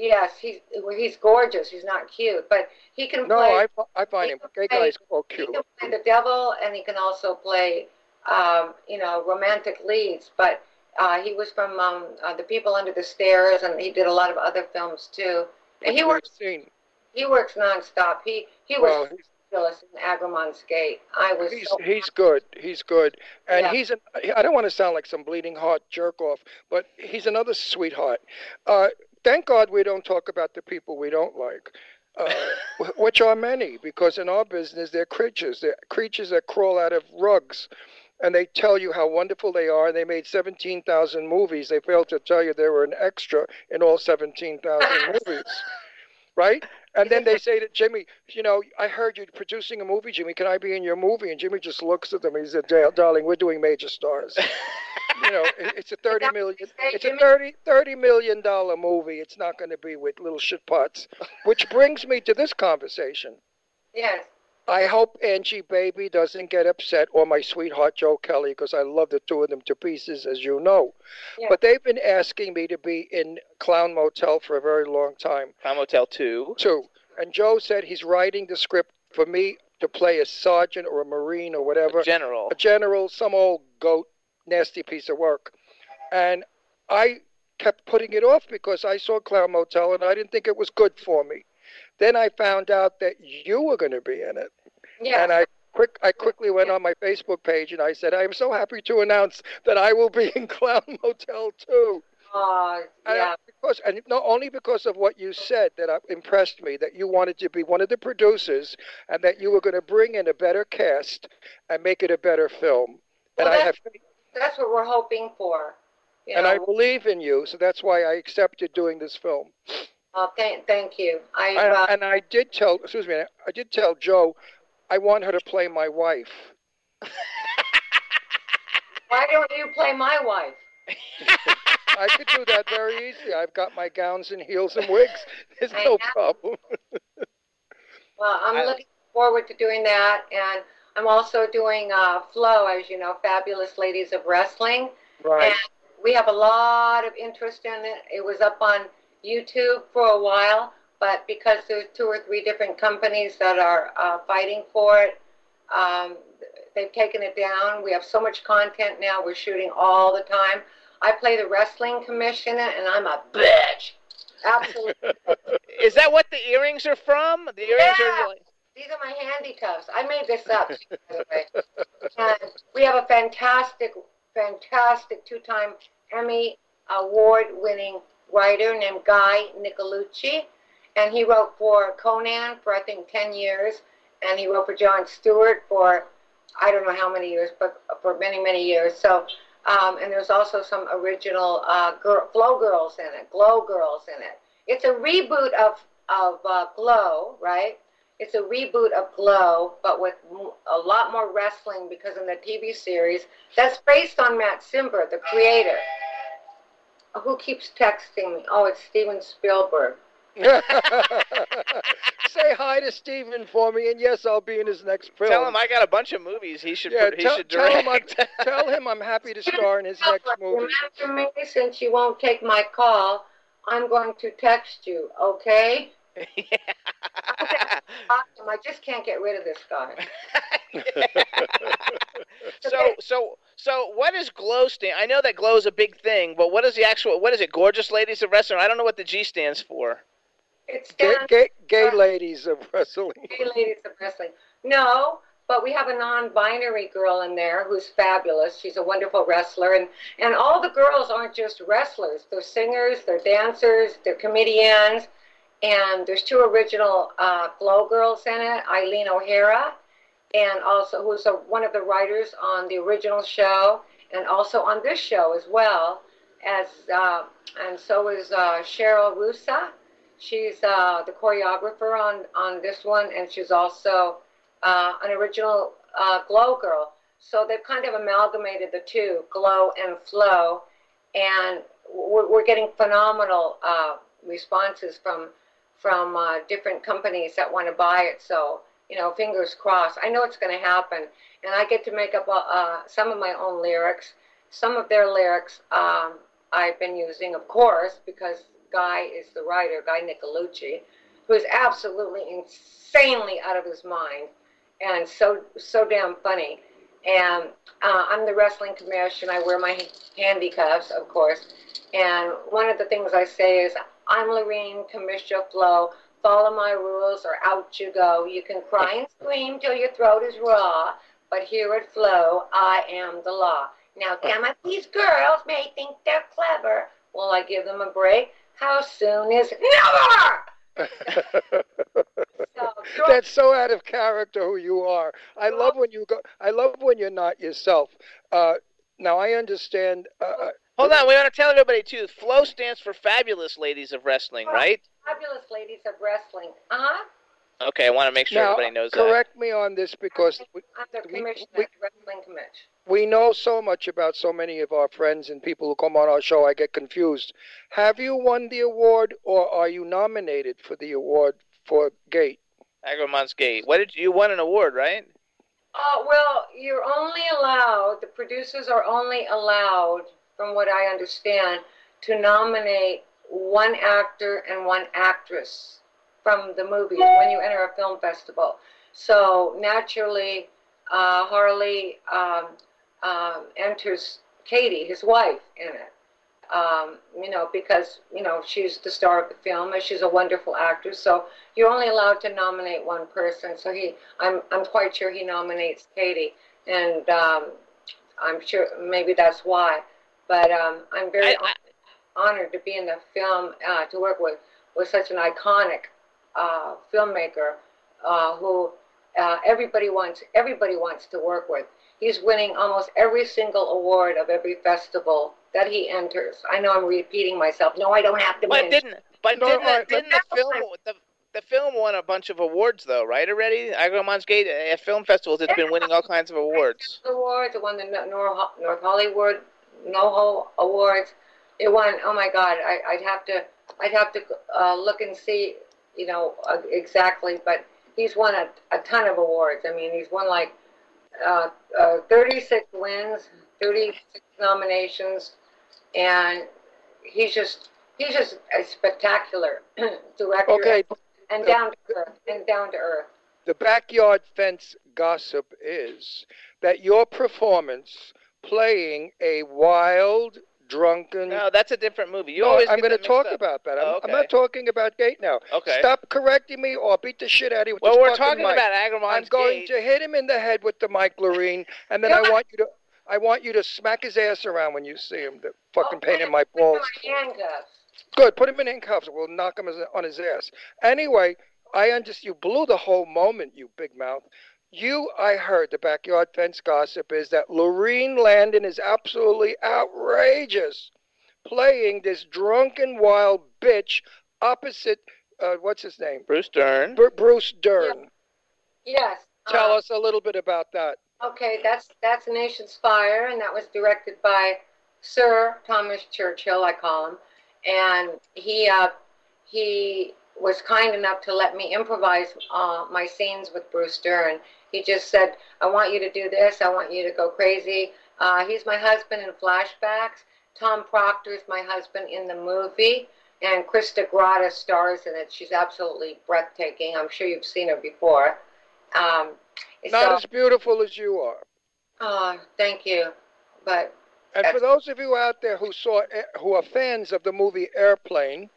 Yes, he's he's gorgeous. He's not cute, but he can No, play. I, I find him. Gay play- guys are he can play the devil, and he can also play, um, you know, romantic leads. But uh, he was from um, uh, the People Under the Stairs, and he did a lot of other films too. And he works. seen. He works nonstop. He he Well, was fabulous in Agramon's Gate. I was He's so he's good. He's good, and Yeah. he's an. I don't want to sound like some bleeding heart jerk off, but he's another sweetheart. Uh, thank God we don't talk about the people we don't like, uh, *laughs* which are many, because in our business they're creatures. They're creatures that crawl out of rugs, and they tell you how wonderful they are. They made seventeen thousand movies. They failed to tell you they were an extra in all seventeen thousand *laughs* movies. Right? And then they say to Jimmy, you know, I heard you're producing a movie, Jimmy. Can I be in your movie? And Jimmy just looks at them. He said, "Darling, we're doing major stars. you know, it- it's a thirty million. It's a 30, 30 million dollar movie. It's not going to be with little shit pots." Which brings me to this conversation. Yes. I hope Angie Baby doesn't get upset, or my sweetheart Joe Kelly, because I love the two of them to pieces, as you know. Yeah. But they've been asking me to be in Clown Motel for a very long time. Clown Motel 2. Two. And Joe said he's writing the script for me to play a sergeant or a marine or whatever. A general. A general, some old goat, nasty piece of work. And I kept putting it off because I saw Clown Motel and I didn't think it was good for me. Then I found out that you were going to be in it. Yeah. And I quick I quickly went on my Facebook page and I said, I am so happy to announce that I will be *laughs* in Clown Motel too. Uh, And yeah. because and not only because of what you said that uh, impressed me, that you wanted to be one of the producers and that you were going to bring in a better cast and make it a better film. And Well, I have that's, what we're hoping for. You and know, I believe in you, so that's why I accepted doing this film. uh, thank, thank you. I, And, uh, and I did tell, excuse me, I did tell Joe, I want her to play my wife. *laughs* why don't you play my wife? *laughs* I could do that very easily. I've got my gowns and heels and wigs. *laughs* There's no problem. Well, I'm I- looking forward to doing that, and I'm also doing uh, Flow, as you know, Fabulous Ladies of Wrestling. Right. And we have a lot of interest in it. It was up on YouTube for a while, but because there's two or three different companies that are uh, fighting for it, um, they've taken it down. We have so much content now. We're shooting all the time. I play the wrestling commissioner, and I'm a bitch. Absolutely. *laughs* Is that what the earrings are from? The earrings Yeah. are like. These are my handcuffs. I made this up, by the way. And we have a fantastic, fantastic two-time Emmy award-winning writer named Guy Nicolucci, and he wrote for Conan for I think 10 years, and he wrote for Jon Stewart for I don't know how many years, but for many, many years. So, um, and there's also some original uh, girl, Glow Girls in it, Glow Girls in it. It's a reboot of of uh, Glow, right? It's a reboot of Glow, but with a lot more wrestling because in the TV series that's based on Matt Simber, the creator. Who keeps texting me? Oh, it's Steven Spielberg. *laughs* Say hi to Steven for me, and yes, I'll be in his next film. Tell him I got a bunch of movies he should yeah, he tell, should tell him I'm, *laughs* tell him I'm happy to star in his next movie. Remember me, since you won't take my call, I'm going to text you, okay? *laughs* I just can't get rid of this guy. so so so what is glow stand? I know that glow is a big thing, but what is the actual? What is it? Gorgeous ladies of wrestling. I don't know what the G stands for. It's Gay, gay, gay ladies of wrestling. Gay ladies of wrestling. No, but we have a non-binary girl in there who's fabulous. She's a wonderful wrestler, and and all the girls aren't just wrestlers. They're singers, they're dancers, they're comedians, and there's two original uh, Glow girls in it. Eileen O'Hara, and also who's a, one of the writers on the original show, and also on this show as well. As uh, and so is uh, Cheryl Russa. She's uh, the choreographer on, on this one, and she's also uh, an original uh, Glow girl. So they've kind of amalgamated the two, Glow and Flow, and we're, we're getting phenomenal uh, responses from from uh, different companies that want to buy it. So you know, fingers crossed. I know it's going to happen, and I get to make up uh, some of my own lyrics. Some of their lyrics um, I've been using, of course, because Guy is the writer, Guy Nicolucci, who is absolutely insanely out of his mind and so so damn funny. And uh, I'm the wrestling commission. I wear my handcuffs, of course. And one of the things I say is, I'm Laurene Commissioner Flo. Follow my rules or out you go. You can cry and scream till your throat is raw, but here at Flow, I am the law. Now, some of these girls may think they're clever. Will I give them a break? How soon is never? *laughs* That's so out of character who you are. I love when you go. I love when you're not yourself. Uh, now I understand. Uh, Hold on, we want to tell everybody too. Flow stands for Fabulous Ladies of Wrestling, right? Fabulous ladies of wrestling. Uh huh. Okay, I want to make sure now, everybody knows that. correct me on this because we, I'm the we- commissioner, we- wrestling commission. We know so much about so many of our friends and people who come on our show. I get confused. Have you won the award, or are you nominated for the award for Gate? Agramon's Gate. What did you, you won an award, right? Uh, well, you're only allowed, the producers are only allowed, from what I understand, to nominate one actor and one actress from the movies when you enter a film festival. So naturally, uh, Harley um, um, enters Katie, his wife, in it. Um, you know, because you know she's the star of the film, and she's a wonderful actress. So you're only allowed to nominate one person. So he, I'm, I'm quite sure he nominates Katie, and um, I'm sure maybe that's why. But um, I'm very hon- honored to be in the film, uh, to work with with such an iconic uh, filmmaker uh, who uh, everybody wants everybody wants to work with. He's winning almost every single award of every festival that he enters. I know I'm repeating myself. No, I don't have to But win. didn't but No, didn't, I- the, didn't the film the, the film won a bunch of awards though, right? Already, Agramon's Gate at film festivals, it's been winning all kinds of awards. awards. It won the No- North, North Hollywood NoHo Awards. It won. Oh my God! I, I'd have to. I'd have to uh, look and see. You know uh, exactly, but he's won a, a ton of awards. I mean, he's won like uh, uh, 36 wins, 36 nominations, and he's just he's just a spectacular *clears throat* director. Okay. And down to earth. And down to earth. The backyard fence gossip is that your performance playing a wild, drunken. No, that's a different movie. You No, always I'm going to talk up. about that. I'm, Oh, I'm not talking about Gate now. Okay. Stop correcting me or beat the shit out of you with Well, this we're talking mic. about Agramon's I'm going Gate. to hit him in the head with the mic, Laurene, and then I want you to. I want you to smack his ass around when you see him. The fucking pain in my balls. Handcuffs. Good. Put him in handcuffs. We'll knock him on his ass. Anyway, I understand. You blew the whole moment, you big mouth. You, I heard the backyard fence gossip is that Laurene Landon is absolutely outrageous, playing this drunken wild bitch opposite. Uh, what's his name? Bruce Dern. Br- Bruce Dern. Yes. Tell uh, us a little bit about that. Okay, that's that's Nation's Fire, and that was directed by Sir Thomas Churchill, I call him, and he uh, he was kind enough to let me improvise uh, my scenes with Bruce Dern. He just said, "I want you to do this. I want you to go crazy." Uh, he's my husband in flashbacks. Tom Proctor is my husband in the movie, and Krista Grada stars in it. She's absolutely breathtaking. I'm sure you've seen her before. Um, Not so- as beautiful as you are. Oh, thank you. But And for those of you out there who saw, who are fans of the movie Airplane,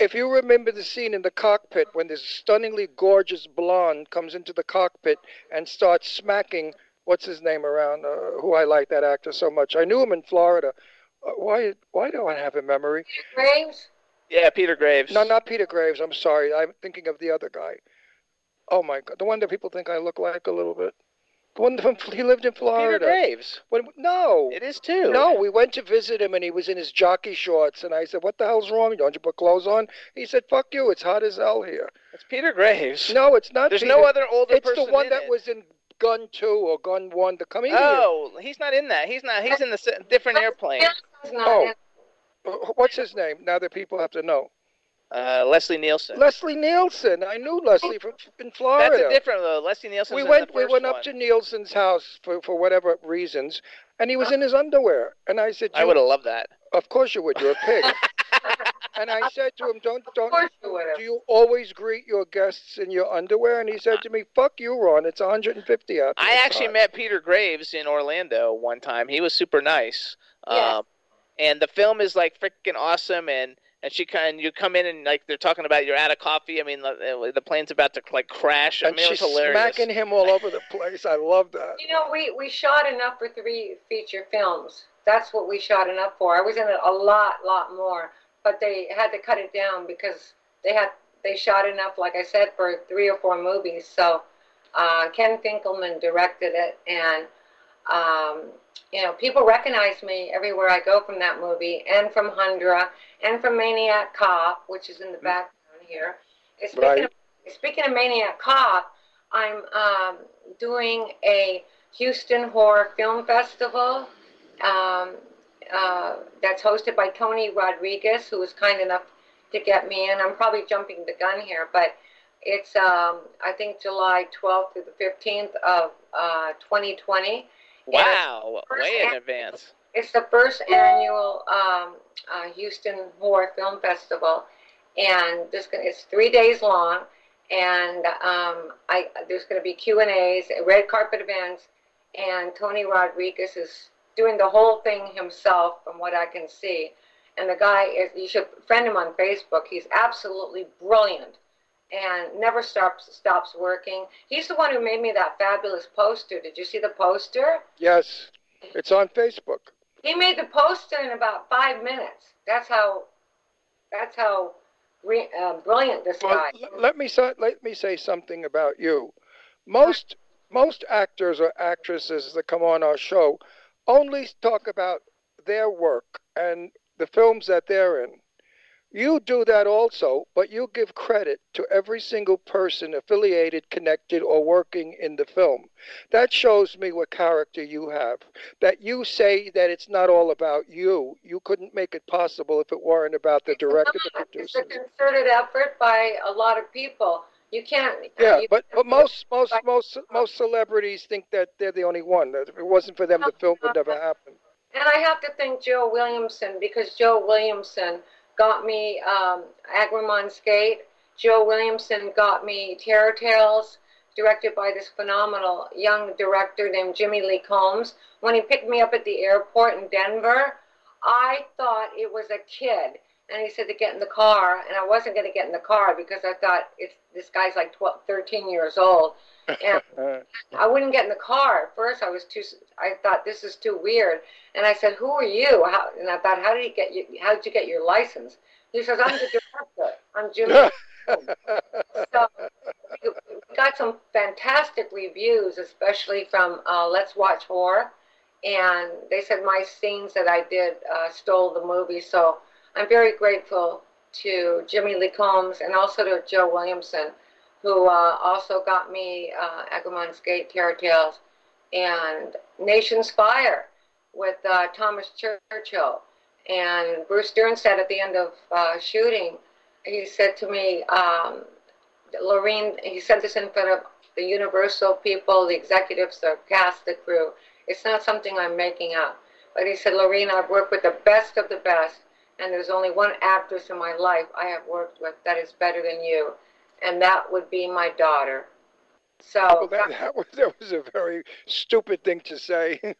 if you remember the scene in the cockpit when this stunningly gorgeous blonde comes into the cockpit and starts smacking what's his name around, uh, who I like that actor so much. I knew him in Florida. Uh, why? Why do I have a memory? Peter Graves? Yeah, Peter Graves. No, not Peter Graves. I'm sorry. I'm thinking of the other guy. Oh my God, the one that people think I look like a little bit. The one from *laughs* he lived in Florida. Peter Graves. When, no, it is too. No, we went to visit him and he was in his jockey shorts, and I said, "What the hell's wrong? Don't you put clothes on?" He said, "Fuck you, it's hot as hell here." It's Peter Graves. No, it's not. There's Peter. no other older person. It's person the one in that it. was in Gun Two or Gun One, the comedian. Oh, he's not in that. He's not. He's in the s- different airplane. Oh, what's his name? Now that people have to know. Uh, Leslie Nielsen. Leslie Nielsen. I knew Leslie from in Florida. That's a different though. Leslie Nielsen. we in went the we first went one. up to Nielsen's house for for whatever reasons, and he was in his underwear, and I said, I "You- would have loved that. Of course you would. You're a pig. *laughs* and I said to him, "Don't don't. you would have. Do you always greet your guests in your underwear?" And he said to me, "Fuck you, Ron. It's 150 out. I actually hot." met Peter Graves in Orlando one time. He was super nice. Yes. Um, and the film is like freaking awesome. And and she kind you come in and like they're talking about you're out of coffee. I mean the, the plane's about to like crash. I And mean it was she's hilarious. smacking him all over the place. I love that. You know, we, we shot enough for three feature films. That's what we shot enough for. I was in it a lot, lot more, but they had to cut it down because they had they shot enough, like I said, for three or four movies. So uh, Ken Finkelman directed it, and Um, you know, people recognize me everywhere I go from that movie, and from Hundra, and from Maniac Cop, which is in the background here. And Speaking, Right. of, speaking of Maniac Cop, I'm um, doing a Houston Horror Film Festival um, uh, that's hosted by Tony Rodriguez, who was kind enough to get me in. I'm probably jumping the gun here, but it's um, I think July 12th through the 15th of uh, 2020. Wow, way in an- advance. It's the first annual um, uh, Houston Horror Film Festival, and this gonna, it's three days long. And um, I there's going to be Q and A's, red carpet events, and Tony Rodriguez is doing the whole thing himself, from what I can see. And the guy is you should friend him on Facebook. He's absolutely brilliant and never stops stops working. He's the one who made me that fabulous poster. Did you see the poster? Yes, it's on Facebook. He made the poster in about five minutes. That's how. That's how uh, brilliant this Well, guy. l- let me say, let me say something about you. Most most actors or actresses that come on our show only talk about their work and the films that they're in. You do that also, but you give credit to every single person affiliated, connected, or working in the film. That shows me what character you have. That you say that it's not all about you. You couldn't make it possible if it weren't about the director, the It's a concerted effort by a lot of people. You can't. Yeah, you but but most most most most celebrities think that they're the only one. That if it wasn't for them, the film would never happen. And I have to thank Joe Williamson because Joe Williamson got me um, Agramon's Gate. Joe Williamson got me Terror Tales, directed by this phenomenal young director named Jimmy Lee Combs. When he picked me up at the airport in Denver, I thought it was a kid. And he said to get in the car, and I wasn't going to get in the car because I thought it's, this guy's like 12, 13 years old. And *laughs* I wouldn't get in the car. At first, I was too. I thought this is too weird, and I said, "Who are you?" How, and I thought, "How did you get you? How did you get your license?" He says, "I'm the director. I'm Jimmy." *laughs* so we got some fantastic reviews, especially from uh, Let's Watch Horror, and they said my scenes that I did uh, stole the movie. So I'm very grateful to Jimmy Lee Combs and also to Joe Williamson who uh, also got me uh, Agamemnon's Gate, Terror Tales, and Nation's Fire with uh, Thomas Churchill. And Bruce Dern said at the end of uh, shooting, he said to me, um, Laurene, he said this in front of the Universal people, the executives, the cast, the crew. It's not something I'm making up. But he said, Laurene, I've worked with the best of the best, and there's only one actress in my life I have worked with that is better than you and that would be my daughter. So Well, that, uh, that was that was a very stupid thing to say. *laughs*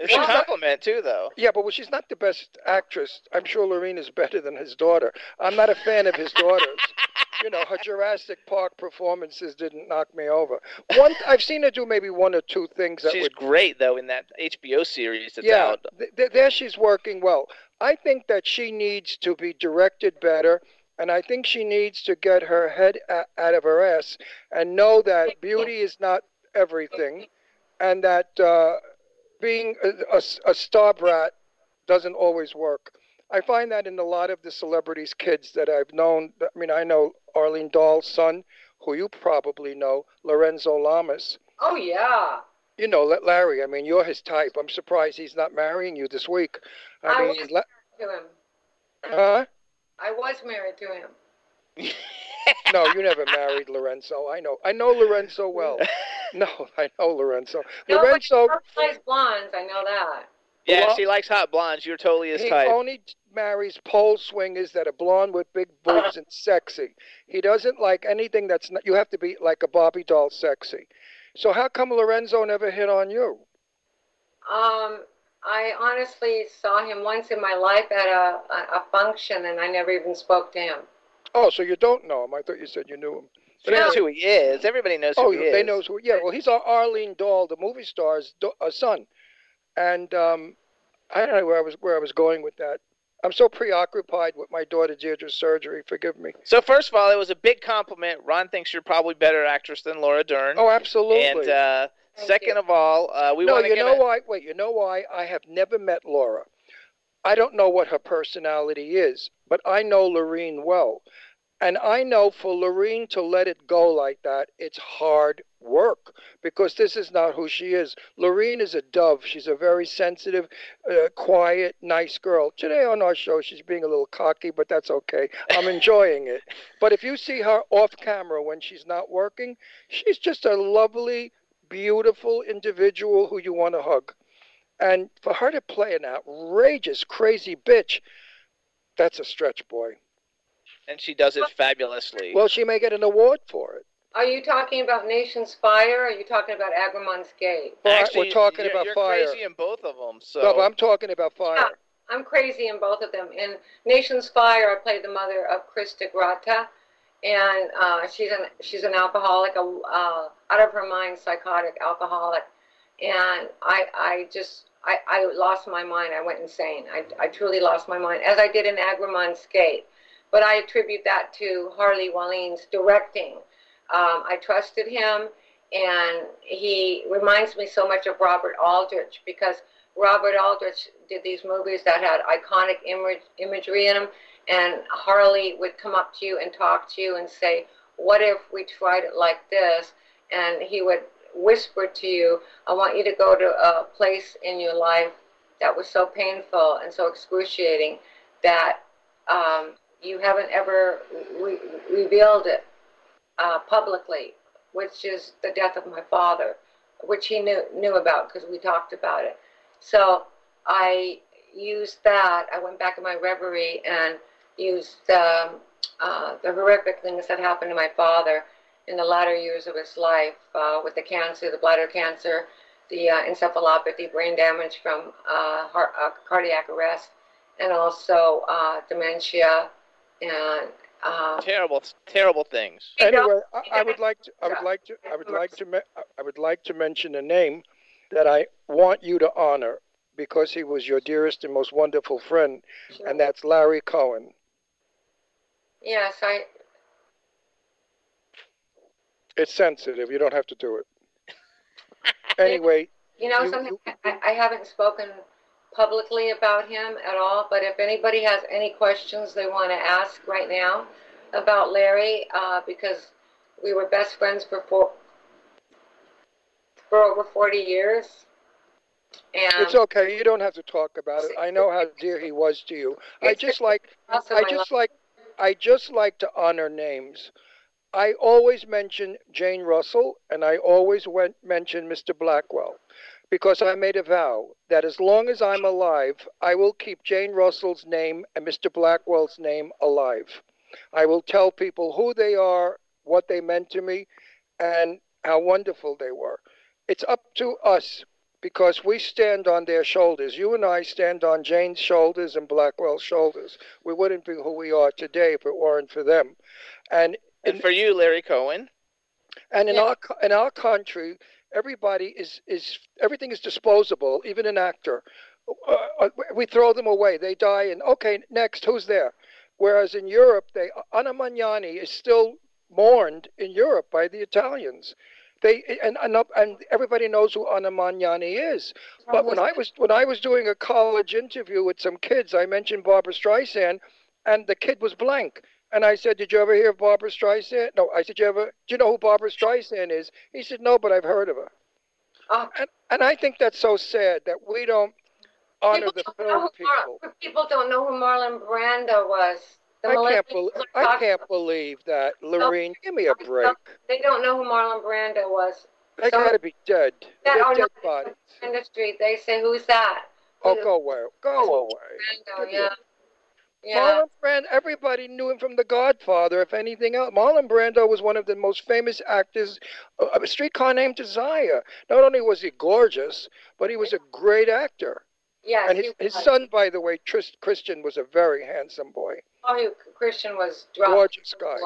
It's a compliment too, though. Yeah, but well, she's not the best actress. I'm sure Laurene is better than his daughter. I'm not a fan of his daughters. *laughs* you know, her Jurassic Park performances didn't knock me over. One, I've seen her do maybe one or two things that She's would great though in that HBO series that's yeah, out. th- th- there she's working well. I think that she needs to be directed better, and I think she needs to get her head out of her ass and know that beauty is not everything, and that uh, being a, a, a star brat doesn't always work. I find that in a lot of the celebrities' kids that I've known. I mean, I know Arlene Dahl's son, who you probably know, Lorenzo Lamas. Oh yeah. You know, let Larry. I mean, you're his type. I'm surprised he's not marrying you this week. I, I mean, was La- to him. huh? I was married to him. *laughs* No, you never married Lorenzo. I know. I know Lorenzo well. *laughs* No, I know Lorenzo. No, Lorenzo. but likes blondes. I know that. Yeah, Well, she likes hot blondes. You're totally his he type. only marries pole swingers that are blonde with big boobs and sexy. He doesn't like anything that's not. You have to be like a Barbie doll sexy. So how come Lorenzo never hit on you? Um, I honestly saw him once in my life at a, a, a function, and I never even spoke to him. Oh, so you don't know him? I thought you said you knew him. She knows who he is. Everybody knows who Oh, he is. they knows who. Yeah, well, he's Ar- Arlene Dahl, the movie star's do- uh, son, and um, I don't know where I was where I was going with that. I'm so preoccupied with my daughter Deirdre's surgery. Forgive me. So first of all, it was a big compliment. Ron thinks you're probably better actress than Laura Dern. Oh, absolutely. And uh, Second of all, uh, we no, want to you know a- why? Wait, you know why? I have never met Laura. I don't know what her personality is, but I know Laurene well. And I know for Laurene to let it go like that, it's hard work because this is not who she is. Laurene is a dove. She's a very sensitive, uh, quiet, nice girl. Today on our show, she's being a little cocky, but that's okay. I'm *laughs* enjoying it. But if you see her off camera when she's not working, she's just a lovely, beautiful individual who you want to hug. And for her to play an outrageous, crazy bitch, that's a stretch, boy. And she does it fabulously. Well, she may get an award for it. Are you talking about Nation's Fire or are you talking about Agramon's Gate? Well, I- Actually, we're talking you're, about you're fire. crazy in both of them. So No, but I'm talking about fire. I'm crazy in both of them. In Nation's Fire, I played the mother of Krista Grata, and uh, she's an she's an alcoholic, a uh, out of her mind psychotic alcoholic, and I I just I, I lost my mind. I went insane. I, I truly lost my mind, as I did in Agramon's Gate. But I attribute that to Harley Wallen's directing. Um, I trusted him, and he reminds me so much of Robert Aldrich because Robert Aldrich did these movies that had iconic image, imagery in them, and Harley would come up to you and talk to you and say, "What if we tried it like this?" And he would whisper to you, "I want you to go to a place in your life that was so painful and so excruciating that um, you haven't ever re- revealed it uh, publicly, which is the death of my father, which he knew knew about because we talked about it. So I used that. I went back in my reverie and used um, uh, the horrific things that happened to my father in the latter years of his life uh, with the cancer, the bladder cancer, the uh, encephalopathy, brain damage from uh, heart, uh, cardiac arrest, and also uh, dementia and uh, terrible, terrible things. Anyway, I, I would like to. I would like to. I would like to. me- I would like to mention a name that I want you to honor because he was your dearest and most wonderful friend, and that's Larry Cohen. yes, I It's sensitive. You don't have to do it. *laughs* Anyway, You know, You- something I, I haven't spoken publicly about him at all, but if anybody has any questions they want to ask right now about Larry, uh, because we were best friends for four, for over 40 years. And it's okay. You don't have to talk about it. I know how dear he was to you. I just like. *laughs* I just like. I just like to honor names. I always mention Jane Russell, and I always went, mention Mr. Blackwell, because I made a vow that as long as I'm alive, I will keep Jane Russell's name and Mr. Blackwell's name alive. I will tell people who they are, what they meant to me, and how wonderful they were. It's up to us because we stand on their shoulders. You and I stand on Jane's shoulders and Blackwell's shoulders. We wouldn't be who we are today if it weren't for them. And And for you, Larry Cohen, and in our co- in our country, everybody is is everything is disposable. Even an actor, uh, uh, we throw them away. They die, and okay, next, who's there? Whereas in Europe, they Anna Magnani is still mourned in Europe by the Italians. They and and, and everybody knows who Anna Magnani is. But when I was when I was doing a college interview with some kids, I mentioned Barbra Streisand, and the kid was blank. And I said, "Did you ever hear of Barbra Streisand?" No. I said, "Did you ever? Do you know who Barbra Streisand is?" He said, "No, but I've heard of her." Oh. And and I think that's so sad that we don't honor the film people. people don't know who Marlon Brando was. The I can't believe I can't believe that, Laurene. Give me a break. They don't know who Marlon Brando was. They Some- gotta be dead. that They're are dead not bodies. in the street. They say, "Who's that?" Oh, go away. Go away. Brando, yeah. Yeah. Marlon Brando, everybody knew him from The Godfather, if anything else. Marlon Brando was one of the most famous actors. Uh, A Streetcar Named Desire. Not only was he gorgeous, but he was a great actor. Yeah, and his, his son, by the way, Trist, Christian, was a very handsome boy. Oh, he, Christian was drunk. Gorgeous guy.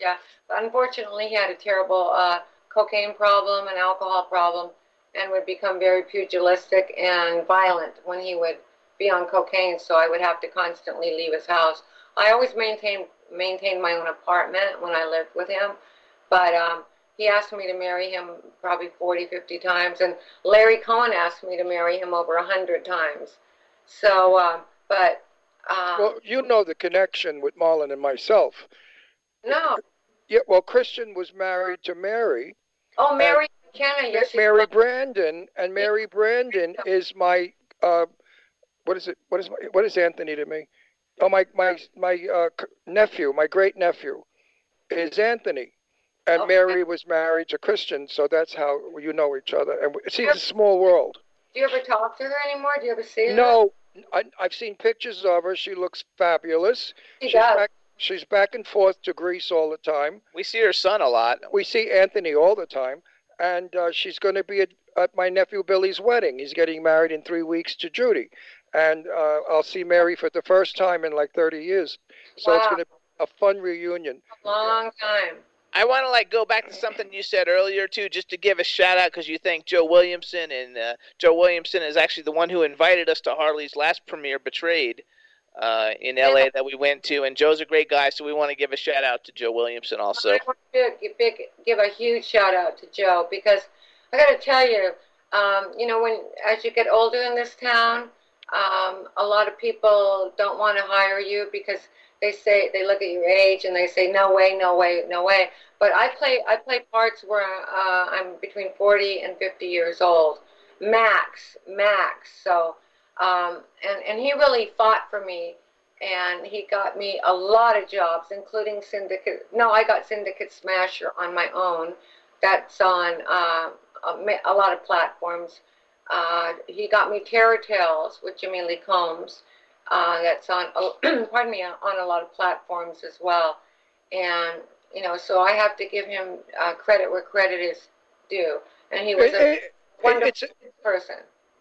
Yeah, but unfortunately, he had a terrible uh, cocaine problem and alcohol problem, and would become very pugilistic and violent when he would be on cocaine. So I would have to constantly leave his house. I always maintained maintained my own apartment when I lived with him, but um, he asked me to marry him probably 40, 50 times, and Larry Cohen asked me to marry him over a hundred times. So, uh, but um, Well, you know the connection with Marlon and myself. no. Yeah, well, Christian was married to Mary. Oh, Mary McKenna, yes, Mary Brandon, and Mary Brandon is my uh, what is it? What is my, what is Anthony to me? Oh, my my my uh, nephew, my great nephew, is Anthony, and Mary was married to Christian, so that's how you know each other. And we- see, it's a small world. Do you ever talk to her anymore? Do you ever see her? No, I, I've seen pictures of her. She looks fabulous. She she's does. back. She's back and forth to Greece all the time. We see her son a lot. We see Anthony all the time, and uh, she's going to be at, at my nephew Billy's wedding. He's getting married in three weeks to Judy, and uh, I'll see Mary for the first time in like 30 years. So it's going to be a fun reunion. A long time. I want to like go back to something you said earlier too, just to give a shout out because you thank Joe Williamson, and uh, Joe Williamson is actually the one who invited us to Harley's last premiere, Betrayed, uh, in L.A. that we went to, and Joe's a great guy, so we want to give a shout out to Joe Williamson also. I want to give, give a huge shout out to Joe because I got to tell you, um, you know, when as you get older in this town, um, a lot of people don't want to hire you because they say they look at your age and they say no way, no way, no way. But I play I play parts where uh, I'm between 40 and 50 years old, max, max. So, um, and and he really fought for me and he got me a lot of jobs, including Syndicate. No, I got Syndicate Smasher on my own. That's on uh, a, a lot of platforms. Uh, he got me Terror Tales with Jimmy Lee Combs. Uh, that's on, *clears throat* pardon me, on a lot of platforms as well. And you know, so I have to give him uh, credit where credit is due. And he was a It- wonderful it's a- person.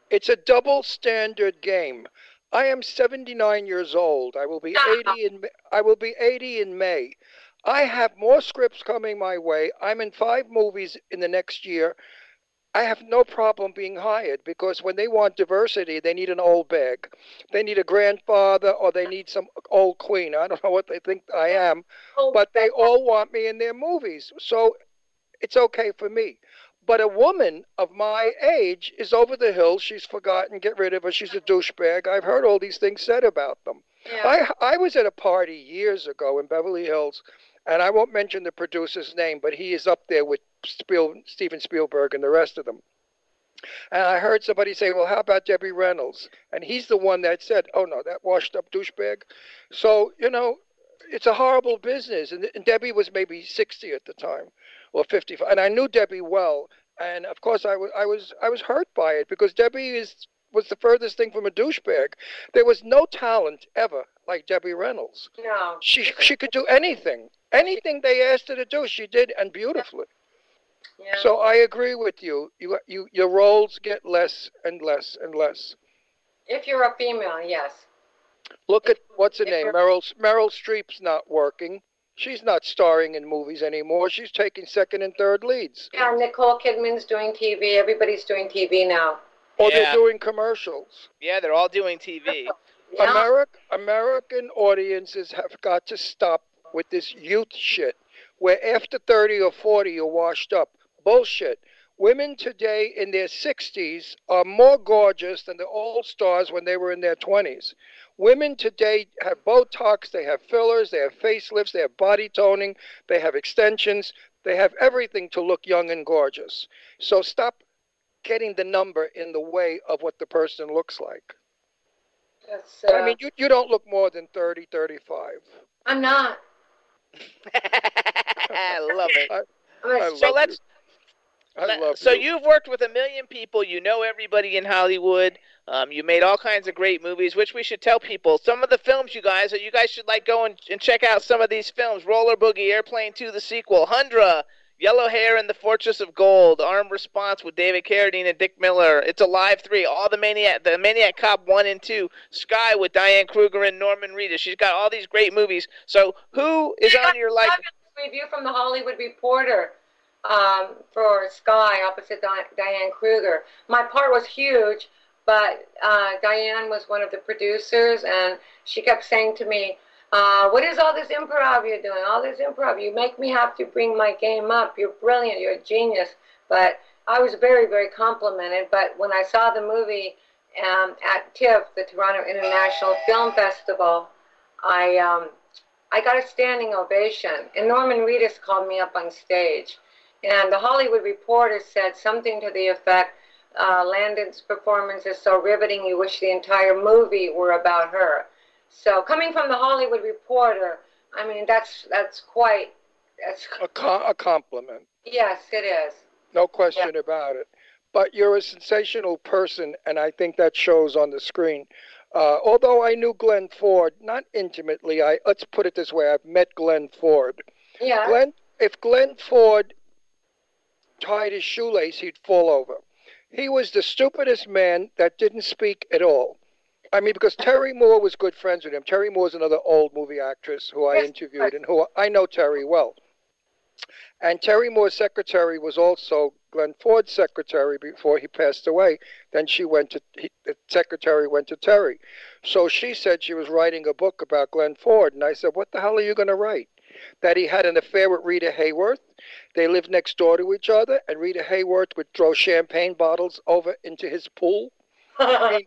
It's a double standard game. I am 79 years old. I will be 80 in I will be 80 in May. I have more scripts coming my way. I'm in 5 movies in the next year. I have no problem being hired because when they want diversity, they need an old bag. They need a grandfather or they need some old queen. I don't know what they think I am, oh, but they all want me in their movies. So it's okay for me. But a woman of my age is over the hill. She's forgotten. Get rid of her. She's a douchebag. I've heard all these things said about them. I I was at a party years ago in Beverly Hills, and I won't mention the producer's name, but he is up there with Spiel, Steven Spielberg and the rest of them. And I heard somebody say, "Well, how about Debbie Reynolds?" And he's the one that said, "Oh no, that washed-up douchebag." So you know, it's a horrible business. And, and Debbie was maybe 60 at the time, or 55. And I knew Debbie well, and of course I was I was I was hurt by it because Debbie is was the furthest thing from a douchebag. There was no talent ever like Debbie Reynolds. No. She she could do anything. Anything they asked her to do, she did and beautifully. Yeah. So I agree with you. You you your roles get less and less and less. If you're a female, yes. Look at what's her name? Meryl Meryl Streep's not working. She's not starring in movies anymore. She's taking second and third leads. Yeah, Nicole Kidman's doing TV. Everybody's doing TV now. Or Yeah. they're doing commercials. Yeah, they're all doing TV. Americ American audiences have got to stop with this youth shit where after 30 or 40 you're washed up. Bullshit. Women today in their 60s are more gorgeous than the old stars when they were in their 20s. Women today have Botox, they have fillers, they have facelifts, they have body toning, they have extensions, they have everything to look young and gorgeous. So stop getting the number in the way of what the person looks like. That's, uh, I mean, you, you don't look more than 30, 35. I'm not. I love it. *laughs* I so love let's. I love so you. you've worked with a million people. You know everybody in Hollywood. Um, you made all kinds of great movies, which we should tell people. Some of the films, you guys, you guys should like go and, and check out some of these films: Roller Boogie, Airplane 2, the sequel, Hundra, Yellow Hair and the Fortress of Gold, Armed Response with David Carradine and Dick Miller, It's Alive 3, all the Maniac, the Maniac Cop 1 and 2, Sky with Diane Kruger and Norman Reedus. She's got all these great movies. So who is on your like? Review from the Hollywood Reporter um, for Sky opposite Di- Diane Kruger. My part was huge, but uh, Diane was one of the producers, and she kept saying to me, Uh, what is all this improv you're doing? All this improv. You make me have to bring my game up. You're brilliant. You're a genius. But I was very, very complimented. But when I saw the movie um, at TIFF, the Toronto International Film Festival, I um, I got a standing ovation. And Norman Reedus called me up on stage. And the Hollywood Reporter said something to the effect, uh, Landon's performance is so riveting, you wish the entire movie were about her. So coming from the Hollywood Reporter, I mean, that's, that's quite, that's, A, co- a compliment. yes, it is. No question about it. But you're a sensational person, and I think that shows on the screen. Uh, although I knew Glenn Ford, not intimately, I let's put it this way: I've met Glenn Ford. Yeah. Glenn, if Glenn Ford tied his shoelace, he'd fall over. He was the stupidest man that didn't speak at all. I mean, because Terry Moore was good friends with him. Terry Moore's another old movie actress who I interviewed and who I know Terry well. And Terry Moore's secretary was also Glenn Ford's secretary before he passed away. Then she went to he, the secretary went to Terry. So she said she was writing a book about Glenn Ford, and I said, "What the hell are you going to write?" That he had an affair with Rita Hayworth. They lived next door to each other, and Rita Hayworth would throw champagne bottles over into his pool. I *laughs* mean,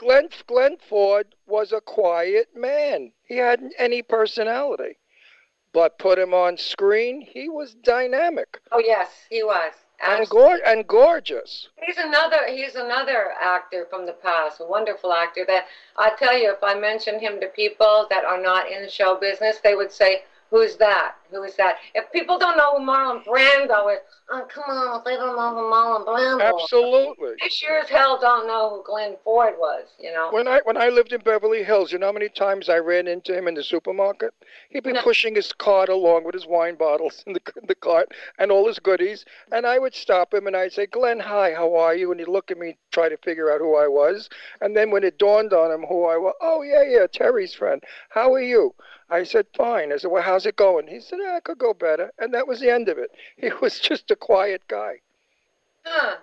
Glenn Glenn Ford was a quiet man. He hadn't any personality. But put him on screen, he was dynamic Oh yes, he was. and gor- and gorgeous. He's another. He's another actor from the past, a wonderful actor. That I tell you, if I mention him to people that are not in show business, they would say, "Who's that? Who is that?" If people don't know who Marlon Brando is, oh come on, if they don't know who Marlon Brando, is, Absolutely. they sure as hell don't know who Glenn Ford was. You know. When I when I lived in Beverly Hills, you know how many times I ran into him in the supermarket? He'd be No. pushing his cart along with his wine bottles in the in the cart and all his goodies, and I would stop him and I'd say, "Glenn, hi, how are you?" And he'd look at me, try to figure out who I was, and then when it dawned on him who I was, "Oh yeah, yeah, Terry's friend. How are you?" I said, "Fine." I said, "Well, how's it going?" He said, "Ah, "I could go better," and that was the end of it. *laughs* He was just a quiet guy. Huh.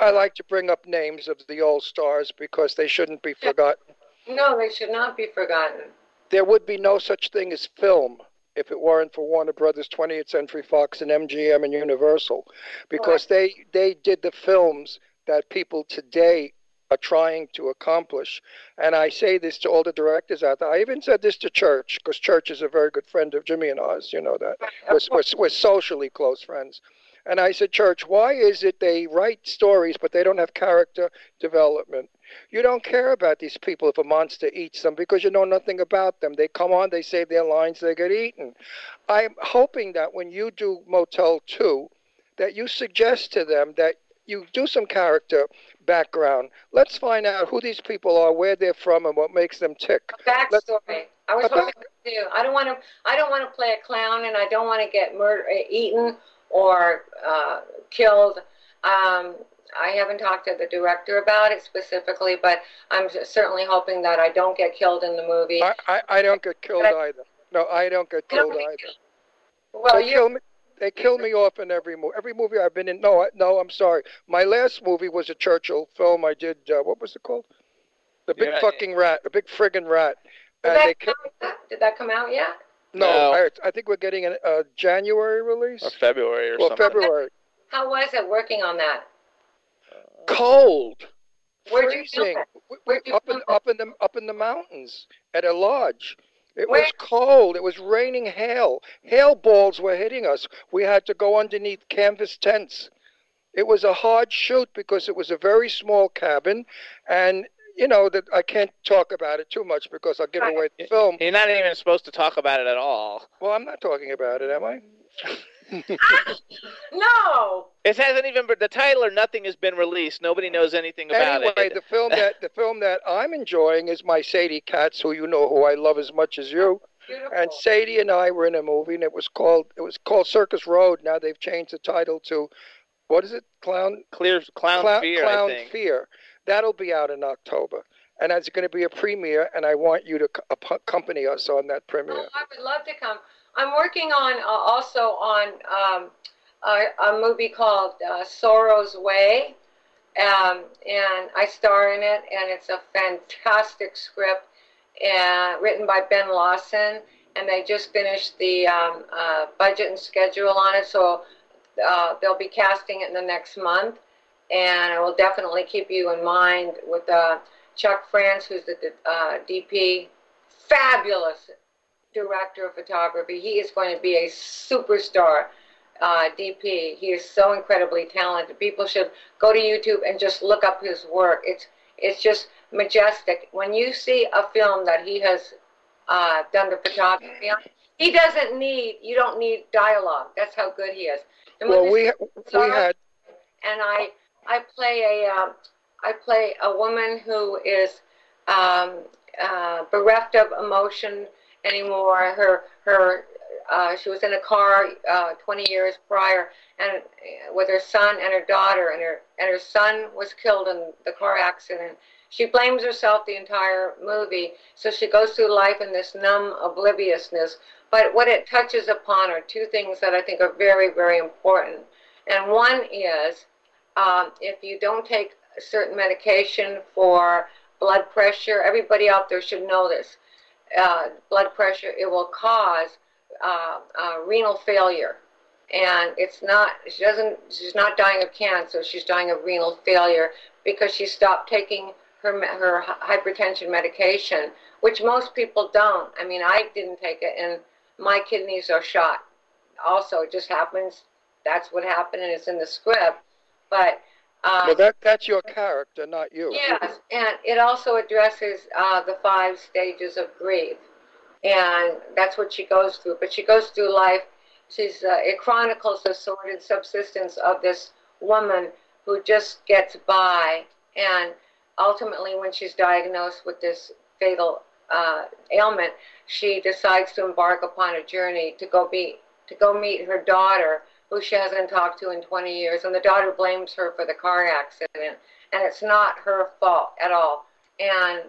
I like to bring up names of the old stars because they shouldn't be forgotten. No, they should not be forgotten. there would be no such thing as film if it weren't for Warner Brothers, 20th Century Fox, and MGM and Universal, because they they did the films that people today are trying to accomplish. And I say this to all the directors out there. I even said this to Church, because Church is a very good friend of Jimmy and ours. You know that we're, we're, we're socially close friends. And I said, Church, why is it they write stories but they don't have character development? You don't care about these people if a monster eats them because you know nothing about them. They come on, they say their lines, they get eaten. I'm hoping that when you do Motel 2, that you suggest to them that you do some character background. Let's find out who these people are, where they're from, and what makes them tick. Backstory. I was A hoping to do. I don't want to. I don't want to play a clown, and I don't want to get murder, eaten, or uh, killed. Um, I haven't talked to the director about it specifically, but I'm certainly hoping that I don't get killed in the movie. I, I, I don't get killed either. No, I don't get You don't killed either. Well, they you- kill me. They kill me off in every movie. Every movie I've been in. No, I- no, I'm sorry. My last movie was a Churchill film. I did. Uh, what was it called? The big Yeah. fucking rat. The big friggin' rat. Did And that, they kill. come out? Did that come out yet? No, No. I, I think we're getting a, a January release. Or February or well, something. February. How was it working on that? Cold. Where'd you film freezing. it? We- we- Where'd you up film in up in the up in the mountains at a lodge. It Where? was cold. It was raining hail. Hail balls were hitting us. We had to go underneath canvas tents. It was a hard shoot because it was a very small cabin, and you know that I can't talk about it too much because I'll give away the film. You're not even supposed to talk about it at all. Well, I'm not talking about it, am I? *laughs* *laughs* No. It hasn't even been, the title or nothing has been released. Nobody knows anything about anyway, it. Anyway, the film that the film that I'm enjoying is my Sadie Katz, who you know who I love as much as you. And Sadie and I were in a movie, and it was called it was called Circus Road. Now they've changed the title to what is it? Clown Clear Clown Clou- Fear, Clown I think. Fear. That'll be out in October, and it's going to be a premiere. And I want you to accompany us on that premiere. Oh, I would love to come. I'm working on uh, also on um, a, a movie called uh, Sorrow's Way, um, and I star in it, and it's a fantastic script. uh, written by Ben Lawson, and they just finished the um, uh, budget and schedule on it. So uh, they'll be casting it in the next month, and I will definitely keep you in mind with uh, Chuck France, who's the uh, DP, fabulous director of photography. He is going to be a superstar uh, DP. He is so incredibly talented. People should go to YouTube and just look up his work. It's it's just majestic. When you see a film that he has uh, done the photography on, he doesn't need. You don't need dialogue. That's how good he is. And Well, we we had and I I play a um, I play a woman who is um, uh, bereft of emotion anymore. Her her uh, she was in a car uh, 20 years prior, and uh, with her son and her daughter, and her and her son was killed in the car accident. She blames herself the entire movie, so she goes through life in this numb obliviousness. But what it touches upon are two things that I think are very, very important. And one is um, if you don't take certain medication for blood pressure, everybody out there should know this. Uh, blood pressure, it will cause uh, uh, renal failure. And it's not, she doesn't, she's not dying of cancer, she's dying of renal failure because she stopped taking her, her hypertension medication, which most people don't. I mean, I didn't take it, and my kidneys are shot. Also, it just happens, that's what happened, and it's in the script. But uh, well, that that's your character, not you. Yes, and it also addresses uh, the five stages of grief, and that's what she goes through. But she goes through life. She's uh, it chronicles the sordid subsistence of this woman who just gets by, and ultimately, when she's diagnosed with this fatal uh, ailment, she decides to embark upon a journey to go be to go meet her daughter, who she hasn't talked to in 20 years, and the daughter blames her for the car accident, and it's not her fault at all. And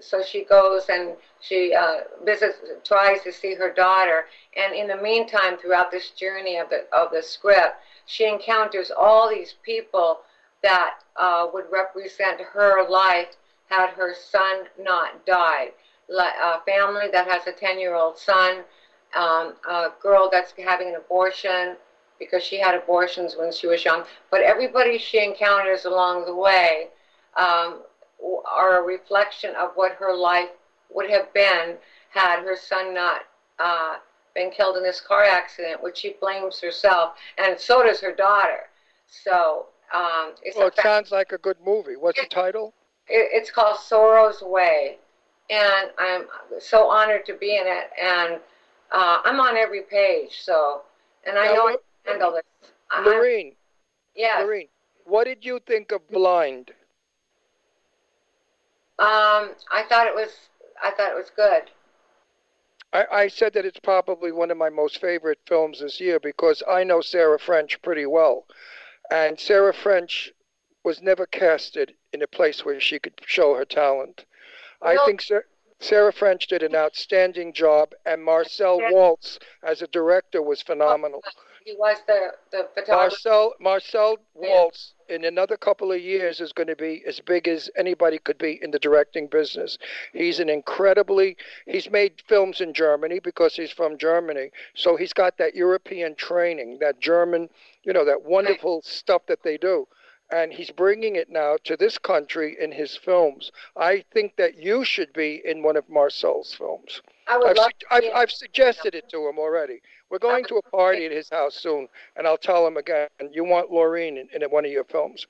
so she goes and she uh, visits, tries to see her daughter, and in the meantime, throughout this journey of the of the script, she encounters all these people that uh, would represent her life had her son not died. A family that has a 10 year old son, um, a girl that's having an abortion because she had abortions when she was young. But everybody she encounters along the way um, are a reflection of what her life would have been had her son not uh, been killed in this car accident, which she blames herself, and so does her daughter. So um, it's Well, it sounds like a good movie. What's the title? it, it's called Sorrow's Way, and I'm so honored to be in it. And uh, I'm on every page, so and I Now, know can handle this. Laurene. What did you think of Blind? Um, I thought it was I thought it was good. I, I said that it's probably one of my most favorite films this year because I know Sarah French pretty well. And Sarah French was never casted in a place where she could show her talent. I think Sa- Sarah French did an outstanding job, and Marcel Walz as a director was phenomenal. He was the the photographer. Marcel Marcel Walz in another couple of years is going to be as big as anybody could be in the directing business. He's an incredibly he's made films in Germany because he's from Germany. So he's got that European training, that German, you know, that wonderful stuff that they do. And he's bringing it now to this country in his films. I think that you should be in one of Marcel's films. I would I've, love su- I've, I've suggested it to him already. We're going to a party at his house soon, and I'll tell him again. You want Laurene in, in one of your films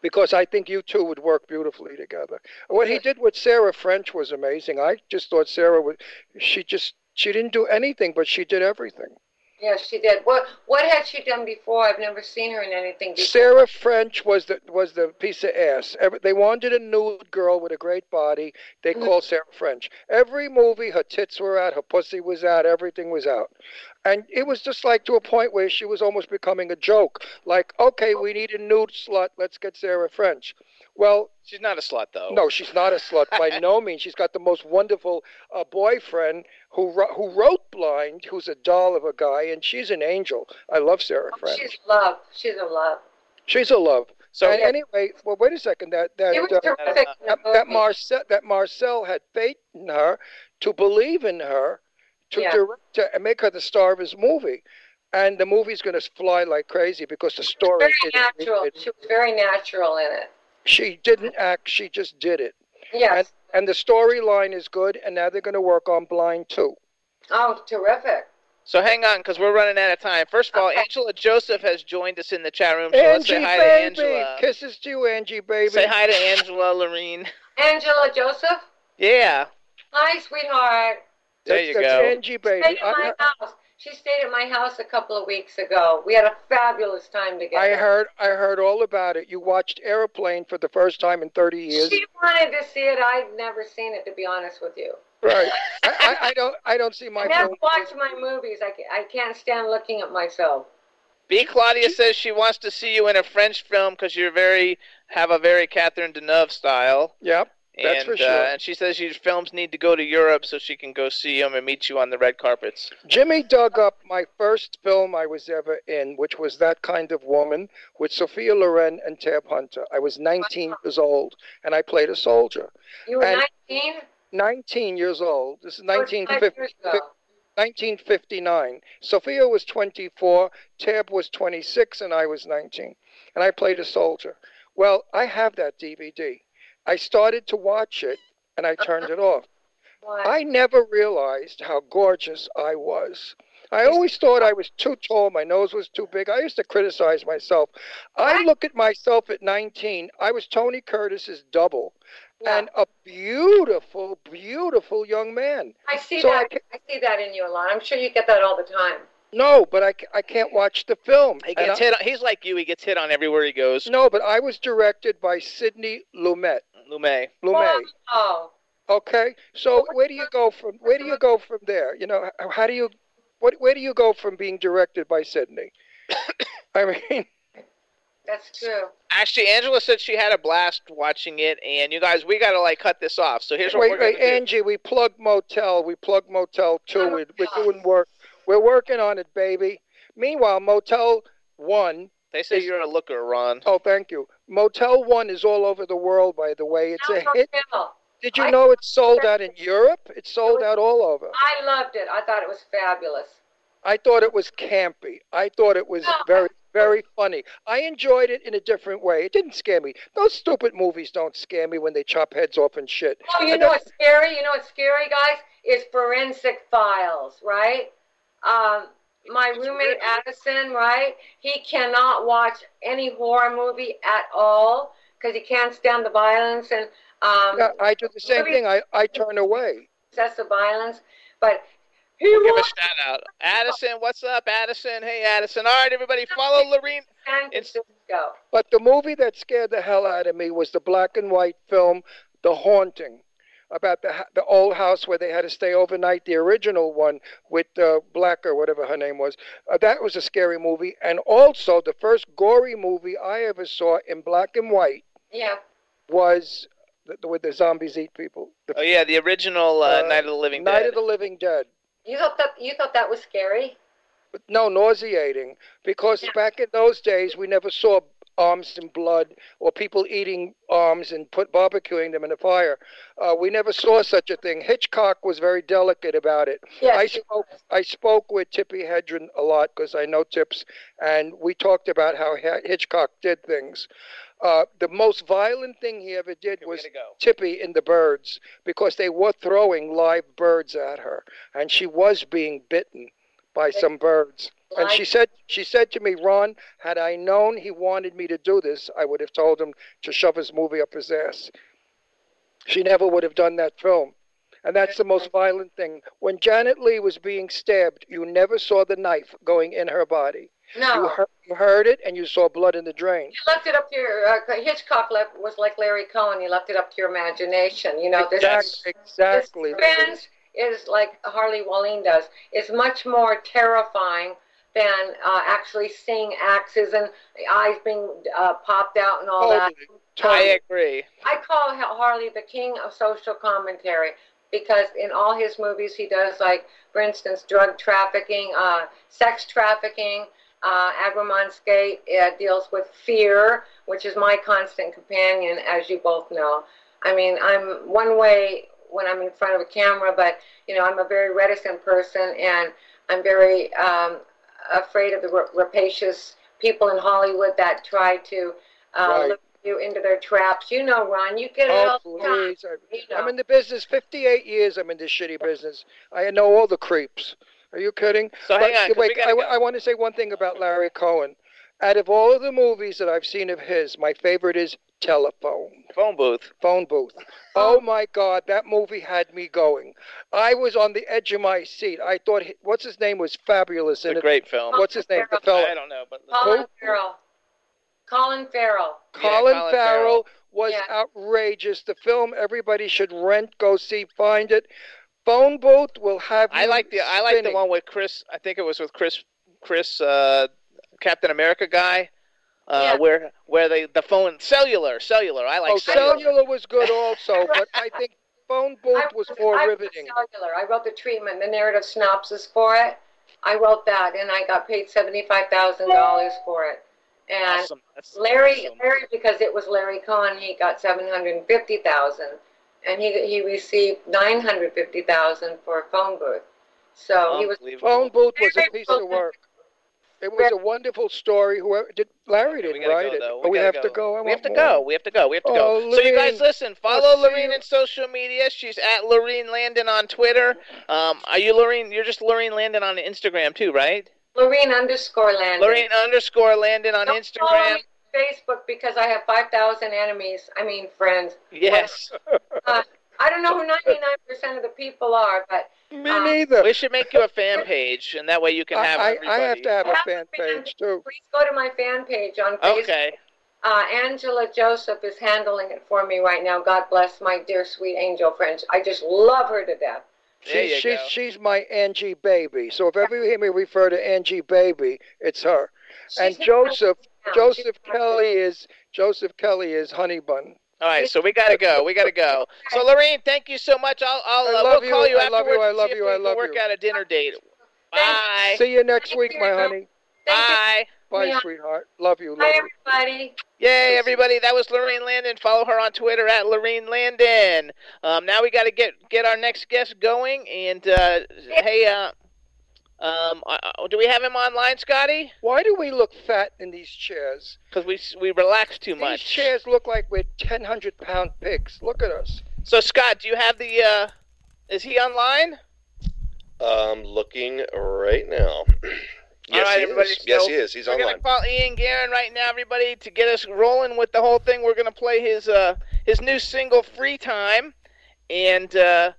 because I think you two would work beautifully together. What he did with Sarah French was amazing. I just thought Sarah would. She just she didn't do anything, but she did everything. Yes, she did. What what had she done before? I've never seen her in anything before. Sarah French was the was the piece of ass. Every, they wanted a nude girl with a great body. They mm-hmm. called Sarah French. Every movie, her tits were out, her pussy was out, everything was out, and it was just like to a point where she was almost becoming a joke. Like, okay, we need a nude slut. Let's get Sarah French. Well, She's not a slut, though. no, she's not a slut by *laughs* no means. She's got the most wonderful uh, boyfriend who who wrote Blind, who's a doll of a guy, and she's an angel. I love Sarah French. She's love. She's a love. She's a love. So and anyway, well, wait a second. That that It was uh, terrific that, that movie. Marcel that Marcel had faith in her to believe in her to Yeah. direct her and make her the star of his movie. And the movie's going to fly like crazy because the story. Very it- natural. it- She was very natural in it. she didn't act; she just did it. Yes. And, and the storyline is good. And now they're going to work on Blind too. Oh, terrific. So hang on, because we're running out of time. First of all, Angela Joseph has joined us in the chat room. So let's say hi baby, to Angela. kisses to you, Angie, baby. Say hi to Angela Laurene. Angela Joseph. Yeah. Hi, sweetheart. There That's- you that's go. Angie, baby. Stayed at I- my house. She stayed at my house a couple of weeks ago. We had a fabulous time together. I heard I heard all about it. You watched Airplane for the first time in 30 years. She wanted to see it. I'd never seen it, to be honest with you. Right. *laughs* I, I, I don't I don't see my I never film. watch my movies. I, ca- I can't stand looking at myself. B. Claudia says she wants to see you in a French film because you're very have a very Catherine Deneuve style. Yep, that's and, for sure. Uh, and she says your films need to go to Europe so she can go see them and meet you on the red carpets. Jimmy dug up my first film I was ever in, which was That Kind of Woman with Sophia Loren and Tab Hunter. I was 19 years old and I played a soldier. You were And- 19? 19 years old. This is 1950. 1959. Sophia was 24, Tab was 26, and I was 19. And I played a soldier. Well, I have that DVD. I started to watch it, and I turned it off. I never realized how gorgeous I was. I always thought I was too tall, my nose was too big. I used to criticize myself. I look at myself at 19, I was Tony Curtis's double. And a beautiful, beautiful young man. I see So I that. I, see that in you a lot. I'm sure you get that all the time. No, but I, I can't watch the film. He gets I- hit. On, he's like you. He gets hit on everywhere he goes. No, but I was directed by Sidney Lumet. Lumet. Lumet. Oh. Okay, so where do you go from? Where do you go from there? You know, how do you, what? Where do you go from being directed by Sidney? *coughs* I mean, That's true. Actually, Angela said she had a blast watching it, and you guys, we gotta like cut this off. So here's what wait, we're wait, gonna do. Angie, we plug Motel. We plug Motel Two. Oh we're, we're doing work. We're working on it, baby. Meanwhile, Motel One. They say you're a looker, Ron. Oh, thank you. Motel One is all over the world, by the way. It's a hit. Did you I- know it's sold out in Europe? It's sold out all over. I loved it. I thought it was fabulous. I thought it was campy. I thought it was very, very funny. I enjoyed it in a different way. It didn't scare me. Those stupid movies don't scare me when they chop heads off and shit. Oh, you know what's scary? You know what's scary, guys? Is forensic files, right? Um, my roommate Addison, right? He cannot watch any horror movie at all because he can't stand the violence and um, Yeah, I do the same movie- thing. I, I turn away. excessive violence. But he We'll give a shout out. Addison, what's up, Addison? Hey, Addison. All right, everybody, follow Laurene. San Francisco. But the movie that scared the hell out of me was the black and white film, The Haunting, about the the old house where they had to stay overnight. The original one with uh, Black or whatever her name was. Uh, that was a scary movie, and also the first gory movie I ever saw in black and white Yeah. was the, the, where the zombies eat people. The Oh yeah, the original uh, Uh, Night of the Living Night Dead. of the Living Dead. You thought that you thought that was scary? No, nauseating. Because back in those days, we never saw arms and blood or people eating arms and put barbecuing them in the fire. Uh, we never saw such a thing. Hitchcock was very delicate about it. Yes, I spoke. I spoke with Tippi Hedren a lot because I know Tips, and we talked about how Hi- Hitchcock did things. Uh, the most violent thing he ever did was Tippy in the birds because they were throwing live birds at her, and she was being bitten by some birds. And she said, she said to me, Ron, had I known he wanted me to do this, I would have told him to shove his movie up his ass. She never would have done that film. And that's the most violent thing. When Janet Leigh was being stabbed, you never saw the knife going in her body. No. You heard, you heard it and you saw blood in the drain. You left it up to your uh, Hitchcock. Left was like Larry Cohen. You left it up to your imagination. You know this. Exactly. exactly. This is like Harley Wallen does. Is much more terrifying than uh, actually seeing axes and eyes being uh, popped out and all that. I agree. I call Harley the king of social commentary because in all his movies he does like, for instance, drug trafficking, uh, sex trafficking, Uh, Agramon's Gate uh, deals with fear, which is my constant companion, as you both know. I mean, I'm one way when I'm in front of a camera, but you know, I'm a very reticent person, and I'm very um, afraid of the rapacious people in Hollywood that try to uh, Right. lure you into their traps. You know, Ron, you get it Oh, all the time. please. I- I'm in the business 58 years. I'm in this shitty business. I know all the creeps. Are you kidding? So hang on, 'cause wait, we gotta I, want to say one thing about Larry Cohen. Out of all of the movies that I've seen of his, my favorite is Telephone. Phone booth. Phone booth. Oh my God, that movie had me going. I was on the edge of my seat. I thought, what's his name was fabulous in It's a it. great film. What's his name? The fella. I don't know, but Colin Farrell. Colin Farrell. Colin, Colin Farrell was Yeah. outrageous. The film everybody should rent, go see, find it. Phone booth will have. I you like the I like the spinning. one with Chris. I think it was with Chris Chris uh, Captain America guy. Uh, Where where they the phone cellular cellular I like oh, cellular was good also, *laughs* but I think phone booth was more I wrote riveting. Cellular. I wrote the treatment, the narrative synopsis for it. I wrote that, and I got paid seventy-five thousand dollars for it. And Awesome. Larry, awesome. Larry, because it was Larry Cohen, he got seven hundred and fifty thousand, and he he received nine hundred fifty thousand for a phone booth. So he was Phone booth was a piece of work. It was a wonderful story. Whoever did Larry didn't gotta write go it. though. Oh, we gotta have to go. We have to go. We have to go. We have to Oh, go. So you guys listen. Follow I'll Laurene in social media. She's at Laurene Landon on Twitter. Um, are you Laurene? You're just Laurene Landon on Instagram too, right? Laurene underscore Landon. Laurene underscore Landon on Don't follow Instagram. me on Facebook because I have five thousand enemies. I mean friends. Yes. Uh, I don't know who ninety-nine percent of the people are, but Me um, neither. We should make you a fan *laughs* page, and that way you can have I, I, everybody. I have to have a Have fan page too. please go to my fan page on Facebook. Okay. Uh, Angela Joseph is handling it for me right now. God bless my dear sweet angel friend. I just love her to death. There She's you she's go. she's my Angie baby. So if ever you hear me refer to Angie baby, it's her. and Joseph Joseph she's- Kelly is Joseph Kelly is Honey Bun. All right, so we gotta go. We gotta go. So Lorraine, thank you so much. I'll, I'll I uh, love we'll call you. you I love afterwards. you. I love see if you. we I can love work you. out a dinner date. Bye. See you next week, my honey. Bye. Bye, Yeah. sweetheart. Love you. Love Hi, you. everybody. Yay, everybody! That was Lorraine Landon. Follow her on Twitter at Lorraine Landon. Um, now we got to get get our next guest going. And uh, hey, uh, um, uh, uh, do we have him online, Scotty? Why do we look fat in these chairs? Because we we relax too These much. These chairs look like we're ten hundred pound pigs. Look at us. So Scott, do you have the? Uh, is he online? Um, looking right now. *clears throat* yes, right, he everybody, is. Yes, he is. He's We're online. gonna call Ian Guerin right now, everybody, to get us rolling with the whole thing. We're gonna play his uh his new single "Free Time," and uh,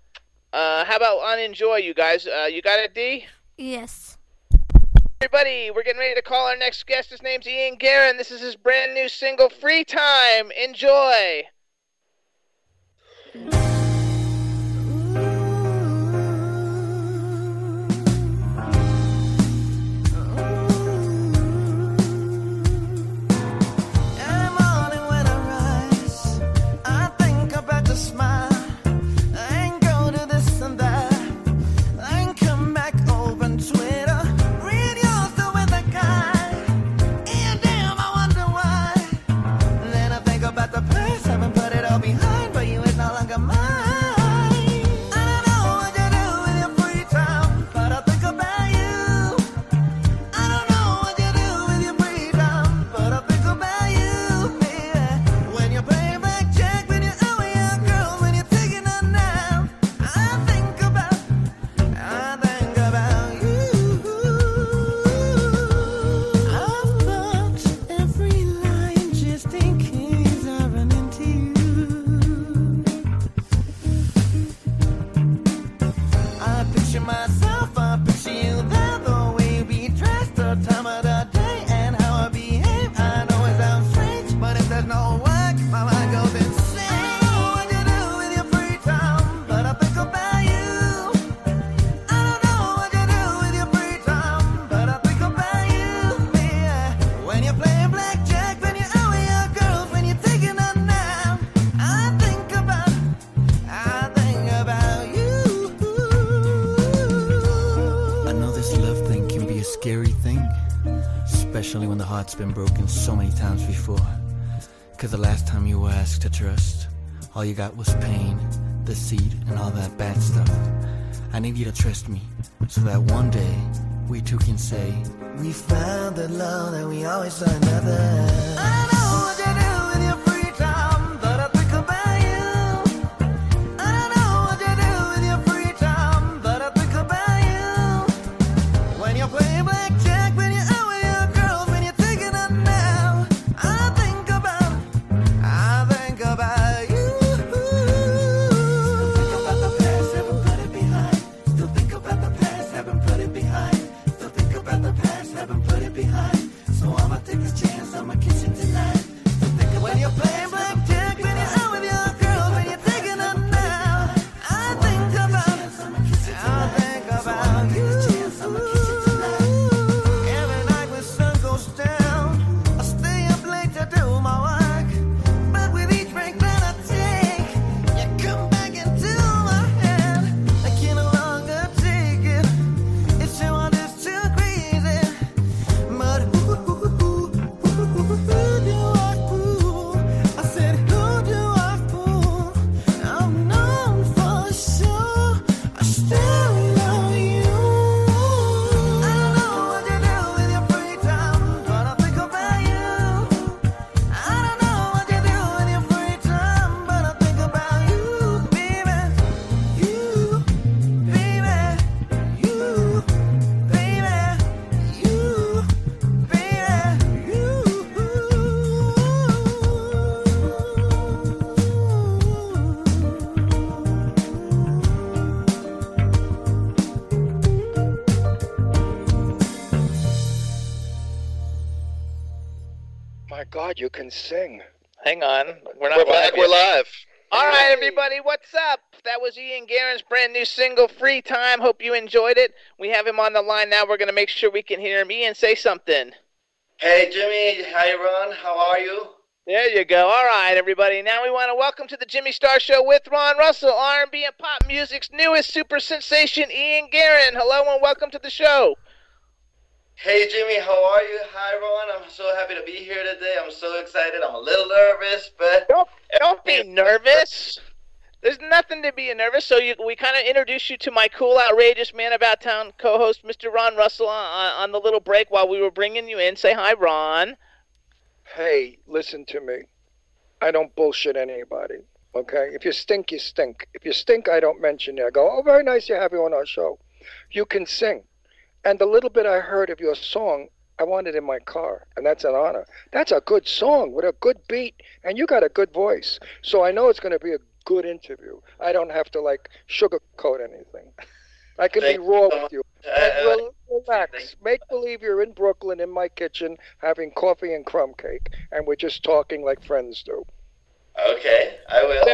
uh, how about "Unenjoy"? You guys, uh, you got it, D? Yes. Everybody, we're getting ready to call our next guest. His name's Ian Guerin. This is his brand new single, "Free Time." Enjoy. Been broken so many times before. Cause the last time you were asked to trust, all you got was pain, deceit, and all that bad stuff. I need you to trust me, so that one day we two can say, We found the love that we always saw another. I know you can sing. Hang on. We're not We're back. We're live. All right, everybody, what's up? That was Ian Guerin's brand new single, Free Time. Hope you enjoyed it. We have him on the line now. We're going to make sure we can hear him. Ian, say something. Hey Jimmy, hi Ron, how are you? There you go. All right, everybody. Now we want to welcome to the Jimmy Star Show with Ron Russell, R&B and pop music's newest super sensation, Ian Guerin. Hello and welcome to the show. Hey Jimmy, how are you? Hi Ron, I'm so happy to be here today. I'm so excited. I'm a little nervous, but don't don't be nervous. There's nothing to be nervous. So you, we kind of introduced you to my cool, outrageous man about town co-host, Mr. Ron Russell, on, on the little break while we were bringing you in. Say hi, Ron. Hey, listen to me. I don't bullshit anybody. Okay? If you stink, you stink. If you stink, I don't mention you. I go, oh, very nice to have you on our show. You can sing. And the little bit I heard of your song, I want it in my car. And that's an honor. That's a good song with a good beat. And you got a good voice. So I know it's going to be a good interview. I don't have to, like, sugarcoat anything. *laughs* I can Thank be raw you. with you. Uh, rel- relax. Make believe you're in Brooklyn in my kitchen having coffee and crumb cake, and we're just talking like friends do. okay, I will.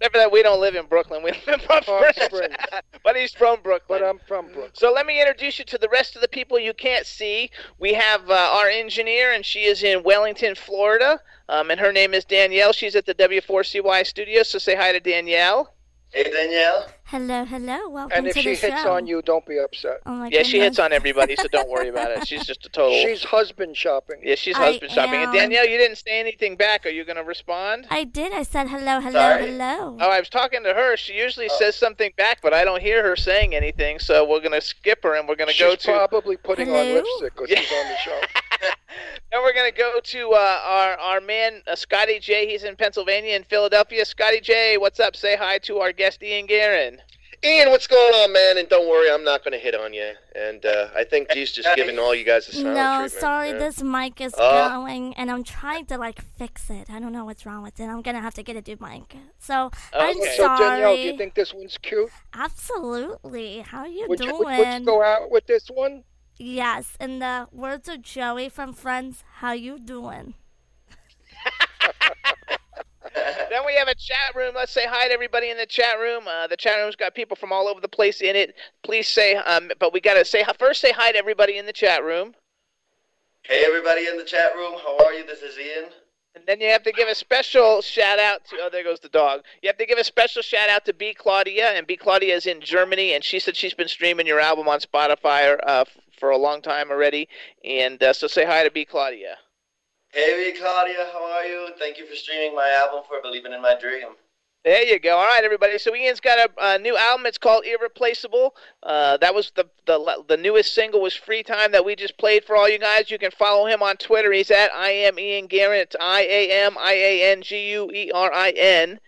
Except for that, we don't live in Brooklyn. We *laughs* live in Palm Palm Springs. Springs. *laughs* but he's from Brooklyn. But I'm from Brooklyn. So let me introduce you to the rest of the people you can't see. We have uh, our engineer, and she is in Wellington, Florida. Um, and her name is Danielle. She's at the W4CY studio. So say hi to Danielle. Hey Danielle. Hello, hello. Welcome to the show. And if to she the hits show. on you, don't be upset. Oh my yeah, she hits on everybody, so don't worry about it. *laughs* She's just a total. She's husband shopping. yeah, she's I husband shopping. And. Danielle, you didn't say anything back. Are you going to respond? I did. I said hello, hello, Sorry. hello. Oh, I was talking to her. She usually says something back, but I don't hear her saying anything. So we're going to skip her, and we're going to go to. She's probably putting on Hello? lipstick because she's on the show. *laughs* Then we're gonna go to uh, our our man uh, Scotty J. He's in Pennsylvania and Philadelphia. Scotty J, what's up? Say hi to our guest Ian Guerin. Ian, what's going on, man? And don't worry, I'm not going to hit on you. And uh, I think he's just giving all you guys a silent No, treatment. sorry, yeah. this mic is Oh. going, and I'm trying to like fix it. I don't know what's wrong with it. I'm gonna have to get a new mic. So I'm Okay. So. Danielle, do you think this one's cute? Absolutely. How are you Would you, doing? would, would you go out with this one? Yes, in the words of Joey from Friends, how you doing? *laughs* *laughs* Then we have a chat room. Let's say hi to everybody in the chat room. Uh, the chat room's got people from all over the place in it. Please say, um, but we gotta say first. Say hi to everybody in the chat room. Hey everybody in the chat room, how are you? This is Ian. And then you have to give a special shout out to. Oh, there goes the dog. You have to give a special shout out to B Claudia, and B Claudia is in Germany, and she said she's been streaming your album on Spotify uh, for a long time already. And uh, so say hi to B Claudia. Hey, Claudia, how are you? Thank you for streaming my album for Believing in My Dream. There you go. All right, everybody. So Ian's got a, a new album. It's called Irreplaceable. Uh, that was the, the the newest single was Free Time that we just played for all you guys. You can follow him on Twitter. He's at I am Ian Guerin. It's I A M I A N G U E R I N,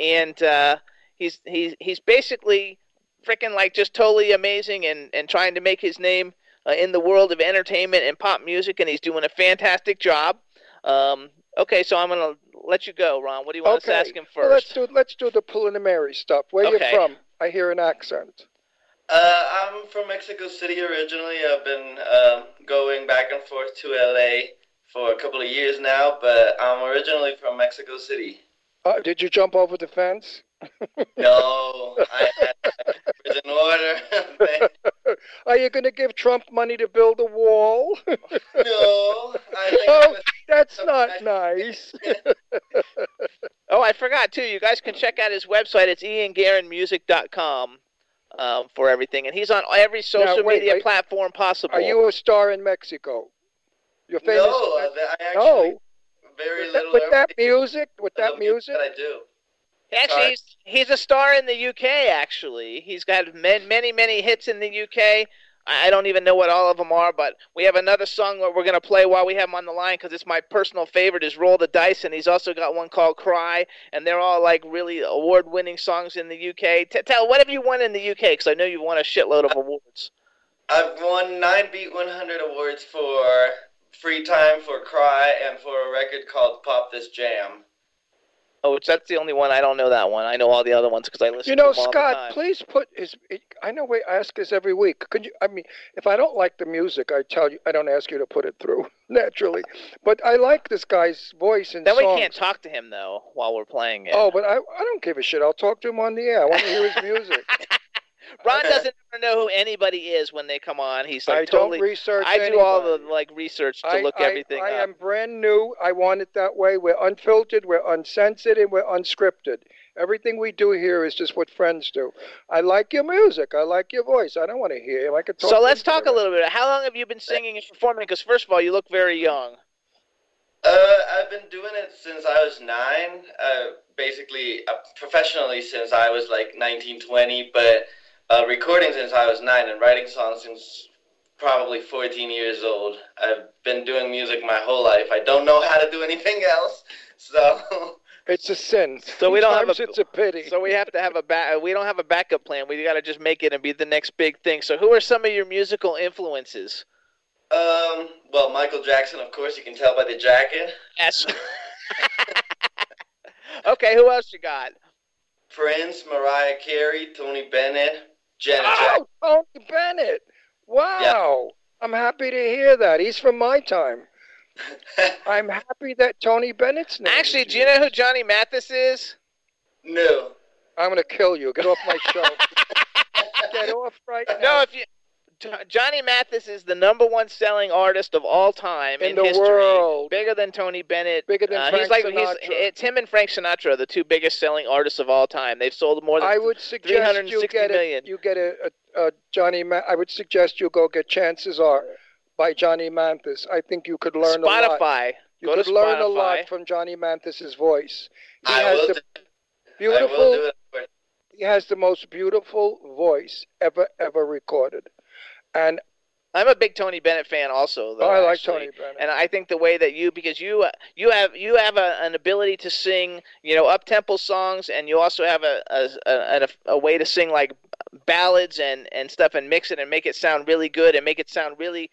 and uh, he's he's he's basically freaking like just totally amazing and and trying to make his name uh, in the world of entertainment and pop music, and he's doing a fantastic job. Um, okay, so I'm gonna let you go, Ron. What do you want us to ask him first? Well, let's do let's do the preliminary stuff. Where Okay. you from? I hear an accent. Uh, I'm from Mexico City originally. I've been um, going back and forth to LA for a couple of years now, but I'm originally from Mexico City. Uh, did you jump over the fence? No, *laughs* I prison order. *laughs* Are you going to give Trump money to build a wall? *laughs* no, I think oh, that's not nice. Oh, I forgot too. You guys can check out his website. It's ianguerinmusic.com um, for everything, and he's on every social Now, wait, media platform possible. Are you a star in Mexico? You're famous. No, I actually no. very With that, little. with that music, with that music. that I do. Actually, he's, he's a star in the UK. Actually, he's got many, many, many hits in the UK. I don't even know what all of them are, but we have another song that we're going to play while we have him on the line because it's my personal favorite. Is "Roll the Dice," and he's also got one called "Cry," and they're all like really award-winning songs in the UK. T- tell what have you won in the UK? Because I know you've won a shitload of awards. I've won nine Beat 100 awards for Free Time, for Cry, and for a record called Pop This Jam. Oh, which that's the only one I don't know that one. I know all the other ones because I listen. You know, to them all the Scott, please put his. I know we ask this every week. Could you? I mean, if I don't like the music, I tell you, I don't ask you to put it through *laughs* naturally. But I like this guy's voice and Then we can't talk to him though while we're playing it. Oh, but I, I don't give a shit. I'll talk to him on the air. I want to hear his music. *laughs* Ron doesn't ever know who anybody is when they come on. He's like I don't totally. research I do all the like research to I, look I- everything I, up. am brand new. I want it that way. We're unfiltered. We're uncensored, and we're unscripted. Everything we do here is just what friends do. I like your music. I like your voice. I don't want to hear him. I could talk. So let's talk a little bit. How long have you been singing and performing? Because first of all, you look very young. Uh, I've been doing it since I was nine. Uh, basically, uh, professionally since I was like 19, 20, but uh, recording since I was nine and writing songs since probably 14 years old. I've been doing music my whole life. I don't know how to do anything else, so. *laughs* It's a sin. So we don't have a. it's a pity. So we have to have a back. We don't have a backup plan. We got to just make it and be the next big thing. So who are some of your musical influences? Um, well, Michael Jackson, of course, you can tell by the jacket. Yes. *laughs* *laughs* okay, who else you got? Prince, Mariah Carey, Tony Bennett, Janet Oh, Tony Bennett. Wow. I'm happy to hear that. He's from my time. *laughs* I'm happy that Tony Bennett's name. Actually, do you know who Johnny Mathis is? No. I'm going to kill you. Get off my show. *laughs* Get off right now. No, if you. Jo- Johnny Mathis is the number one selling artist of all time In in, the history. world. Bigger than Tony Bennett. Bigger than Uh, Frank he's like Sinatra. he's it's him and Frank Sinatra, the two biggest selling artists of all time. They've sold more than I would suggest you get million. a, you get a, a, a Johnny. Ma- I would suggest you go get Chances Are by Johnny Mathis. I think you could learn a lot. Spotify. You Go could learn a lot from Johnny Mathis's voice. He I has will the do beautiful. will do. He has the most beautiful voice ever ever recorded, and I'm a big Tony Bennett fan, also. Though, Oh, I like actually. Tony Bennett. and I think the way that you, because you, you have you have a, an ability to sing, you know, up tempo songs, and you also have a a, a a a way to sing like ballads and and stuff, and mix it and make it sound really good, and make it sound really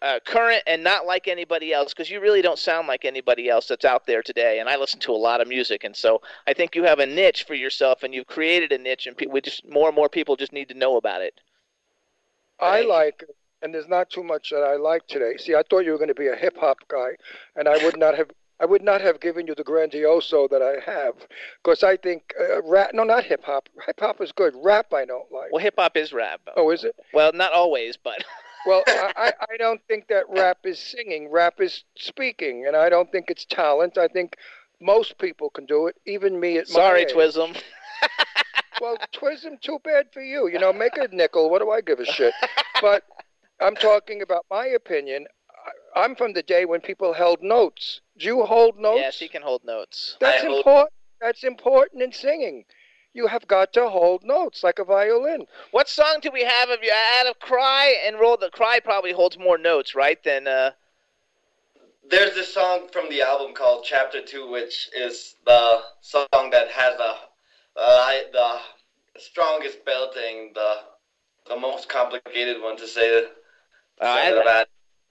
uh, current and not like anybody else because you really don't sound like anybody else that's out there today. And I listen to a lot of music, and so I think you have a niche for yourself, and you've created a niche, and pe- we just more and more people just need to know about it. I like. And there's not too much that I like today. See, I thought you were going to be a hip hop guy, and I would not have. I would not have given you the grandioso that I have, because I think uh, rap. No, not hip hop. Hip hop is good. Rap I don't like. Well, hip hop is rap. Oh, is it? Well, not always, but *laughs* Well, I, I don't think that rap is singing. Rap is speaking, and I don't think it's talent. I think most people can do it, even me at Sorry, my age. Twism. *laughs* Well, Twism, too bad for you. You know, make a nickel. What do I give a shit? But I'm talking about my opinion. I- I'm from the day when people held notes. Do you hold notes? Yes, he can hold notes. That's important. That's important in singing. You have got to hold notes like a violin. What song do we have of you out of Cry and Roll the Cry probably holds more notes, right? Than uh There's this song from the album called Chapter Two, which is the song that has the uh, I- the strongest belting, the the most complicated one to say. Uh, I,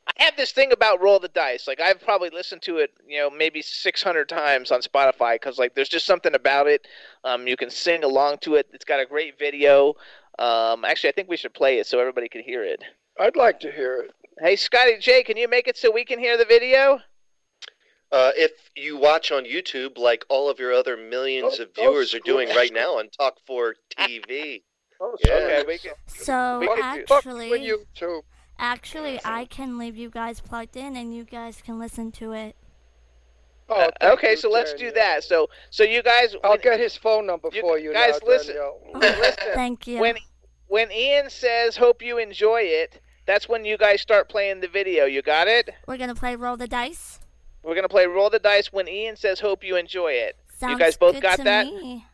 I have this thing about Roll the Dice. Like I've probably listened to it, you know, maybe 600 times on Spotify because like there's just something about it. Um, you can sing along to it. It's got a great video. Um, actually, I think we should play it so everybody can hear it. I'd like to hear it. Hey, Scotty J, can you make it so we can hear the video? Uh, if you watch on YouTube, like all of your other millions of viewers are doing right now on Talk 4 TV. *laughs* yeah. Okay, we can. So we could do- actually, actually, I can leave you guys plugged in, and you guys can listen to it. Oh, Uh, okay, so let's do that. So, so you guys, I'll get his phone number for you. guys, now, listen. Danielle. *laughs* listen. Thank you. When when Ian says "Hope you enjoy it," that's when you guys start playing the video. You got it? We're gonna play roll the dice. We're gonna play roll the dice when Ian says "Hope you enjoy it." Sounds you guys both good got that? me.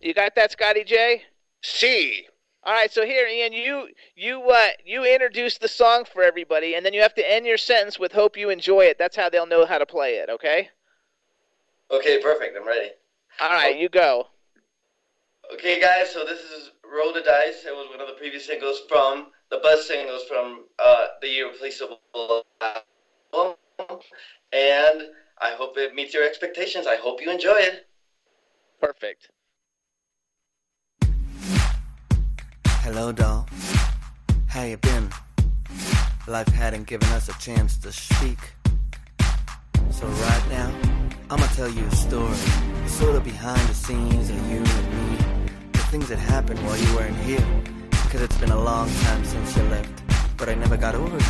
You got that, Scotty J? C. All right, so here, Ian, you you uh you introduce the song for everybody, and then you have to end your sentence with "Hope you enjoy it." That's how they'll know how to play it. Okay? Okay, perfect. I'm ready. All right, you go. Okay, guys, so this is Roll the Dice. It was one of the previous singles from the buzz singles from uh, the Irreplaceable album. And I hope it meets your expectations. I hope you enjoy it. Perfect. Hello, doll. How you been? Life hadn't given us a chance to speak. So right now, I'ma tell you a story. Sort of behind the scenes of you and me. The things that happened while you weren't here. Cause it's been a long time since you left. But I never got over it.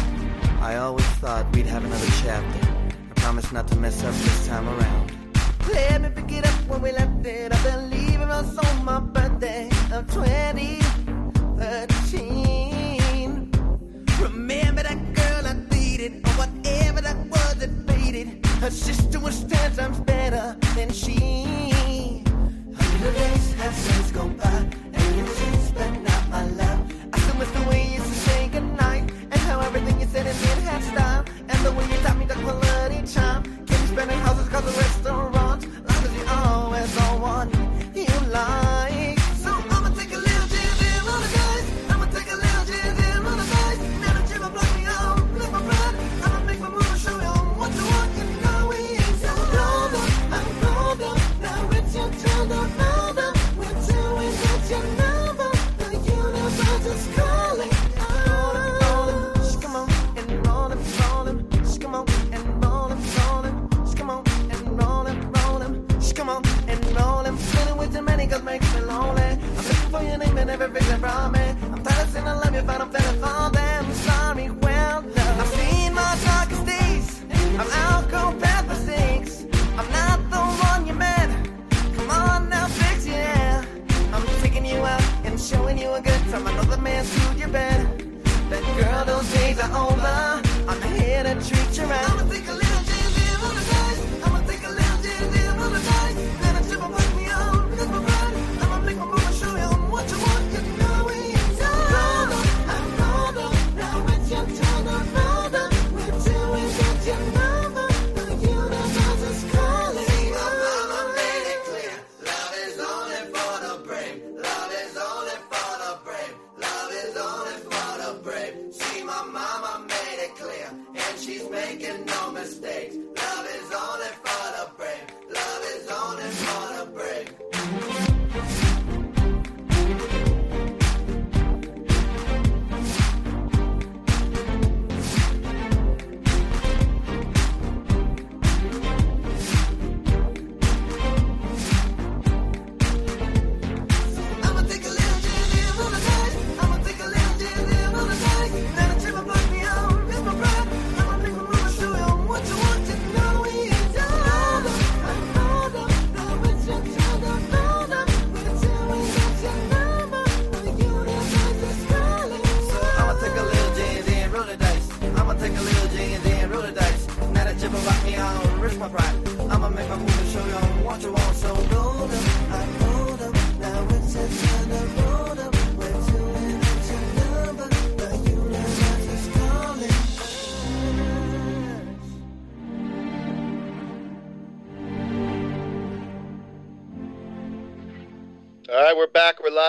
I always thought we'd have another chapter. Promise not to mess up this time around. Let me pick it up when we left it. I believe it was on my birthday of 2013. Remember that girl I dated, or whatever that was that faded. Her sister was ten times better than she. Little days have since gone by, and you since but not my love. I still miss the way you used to say goodnight, and how everything you said and did had style, and the way you taught me quality time. Can you spend in houses, cause the restaurants, long as you always on one you like. I'm feeling for them. Sorry, well. I've seen my darkest days. I'm. I'm not the one you met. Come on now, fix. I'm taking you out and showing you a good time. I know the man screwed you bad. That girl, those days are over. I'm here to treat you right.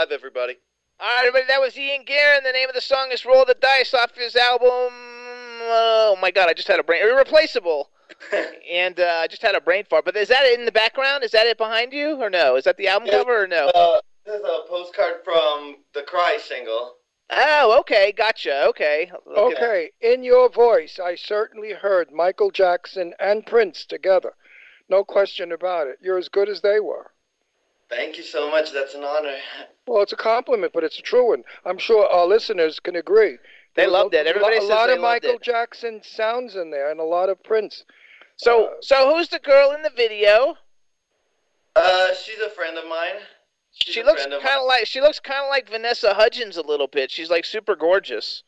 Live, everybody. All right, everybody, that was Ian Guerin. The name of the song is Roll the Dice off his album. Oh, my God, I just had a brain. Irreplaceable. *laughs* and uh, I just had a brain fart. But is that in the background? Is that it behind you? Or no? Is that the album cover or no? Uh, this is a postcard from the Cry single. Oh, okay. Gotcha. Okay. Okay, in your voice, I certainly heard Michael Jackson and Prince together. No question about it. You're as good as they were. Thank you so much. That's an honor. Well, it's a compliment, but it's a true one. I'm sure our listeners can agree. They There was loved a- it. Everybody a says lot they of loved Michael it. Jackson sounds in there, and a lot of Prince. So, so who's the girl in the video? Uh, she's a friend of mine. She's She looks kind of like she looks kind of like Vanessa Hudgens a little bit. She's like super gorgeous.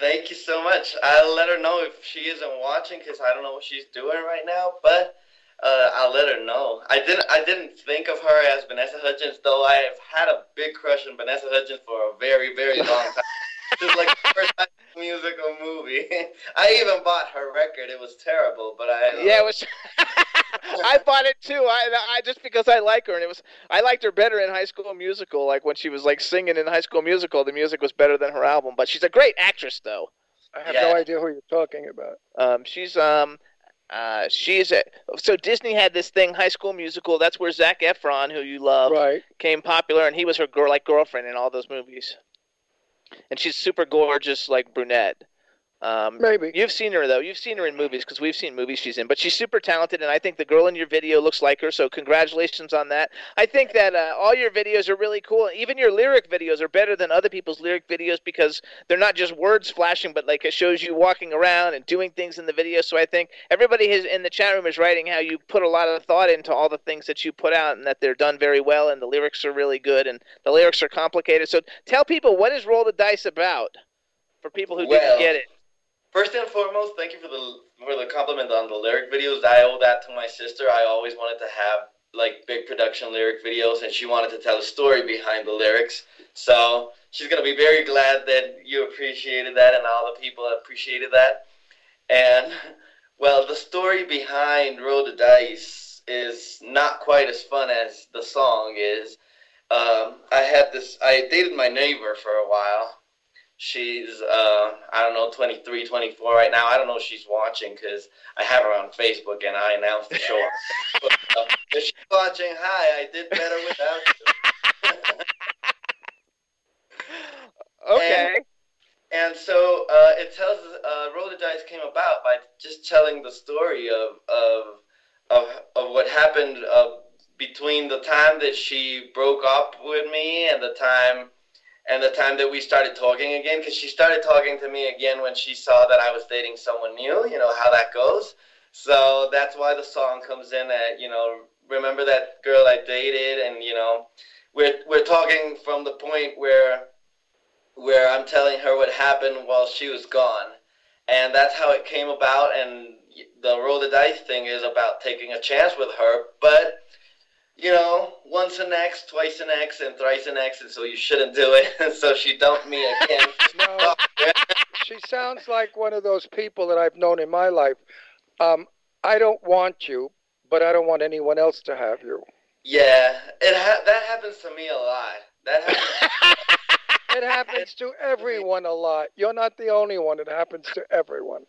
Thank you so much. I'll let her know if she isn't watching because I don't know what she's doing right now, but uh, I'll let her know. I didn't. I didn't think of her as Vanessa Hudgens, though. I have had a big crush on Vanessa Hudgens for a very, very *laughs* long time. this is like the first time musical movie. *laughs* I even bought her record. It was terrible, but I. Yeah, it was. *laughs* I bought it too. I, I just because I like her, and it was I liked her better in High School Musical. Like when she was like singing in High School Musical, the music was better than her album. But she's a great actress, though. I have no idea who you're talking about. Um, she's um, uh, she's a, so Disney had this thing, High School Musical. That's where Zac Efron, who you love, right. came popular, and he was her girl, like girlfriend in all those movies. And she's super gorgeous, like brunette. Um, Maybe you've seen her though. You've seen her in movies because we've seen movies she's in. But she's super talented, and I think the girl in your video looks like her. So congratulations on that. I think that uh, all your videos are really cool. Even your lyric videos are better than other people's lyric videos because they're not just words flashing, but like it shows you walking around and doing things in the video. So I think everybody has, in the chat room is writing how you put a lot of thought into all the things that you put out, and that they're done very well, and the lyrics are really good, and the lyrics are complicated. So tell people what is Roll the Dice about for people who Well, didn't get it. First and foremost, thank you for the for the compliment on the lyric videos. I owe that to my sister. I always wanted to have like big production lyric videos, and she wanted to tell a story behind the lyrics. So she's gonna be very glad that you appreciated that, and all the people appreciated that. And well, the story behind Roll the Dice is not quite as fun as the song is. Um, I had this. I dated my neighbor for a while. She's, uh, I don't know, 23, 24 right now. I don't know if she's watching because I have her on Facebook and I announced the show. *laughs* but, uh, if she's watching, hi, I did better without you. *laughs* Okay. And, and so uh, it tells uh, Roll the Dice came about by just telling the story of of of, of what happened uh, between the time that she broke up with me and the time and the time that we started talking again because she started talking to me again when she saw that I was dating someone new. You know how that goes. So that's why the song comes in at you know remember that girl I dated and you know we're we're talking from the point where where I'm telling her what happened while she was gone. And that's how it came about. And the roll the dice thing is about taking a chance with her. But, you know, once an ex, twice an ex, and thrice an ex, and so you shouldn't do it. And *laughs* so she dumped me again. *laughs* No, she sounds like one of those people that I've known in my life. Um, I don't want you, but I don't want anyone else to have you. yeah, it ha- that happens to me a lot. That happens. *laughs* It happens to everyone a lot. You're not the only one. It happens to everyone.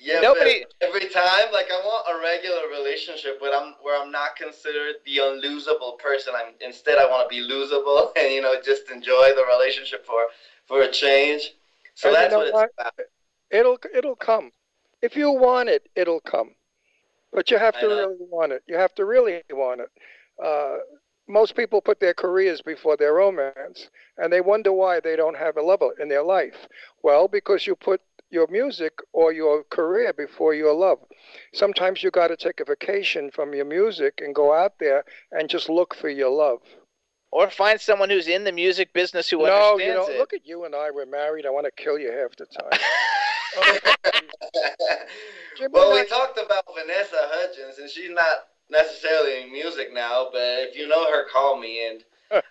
Yeah, Nobody- but every time, like I want a regular relationship where I'm where I'm not considered the unlosable person. I'm instead I want to be losable *laughs* and you know just enjoy the relationship for for a change. So And you that's know what it's what? about. It'll it'll come. If you want it, it'll come. But you have to really want it. You have to really want it. Uh, most people put their careers before their romance, and they wonder why they don't have a lover in their life. Well, because you put your music or your career before your love. Sometimes you got to take a vacation from your music and go out there and just look for your love. Or find someone who's in the music business who no, understands you know, it. look at you and I. We're married. I want to kill you half the time. *laughs* *laughs* well, we talked about Vanessa Hudgens, and she's not necessarily in music now, but if you know her, call me. And *laughs*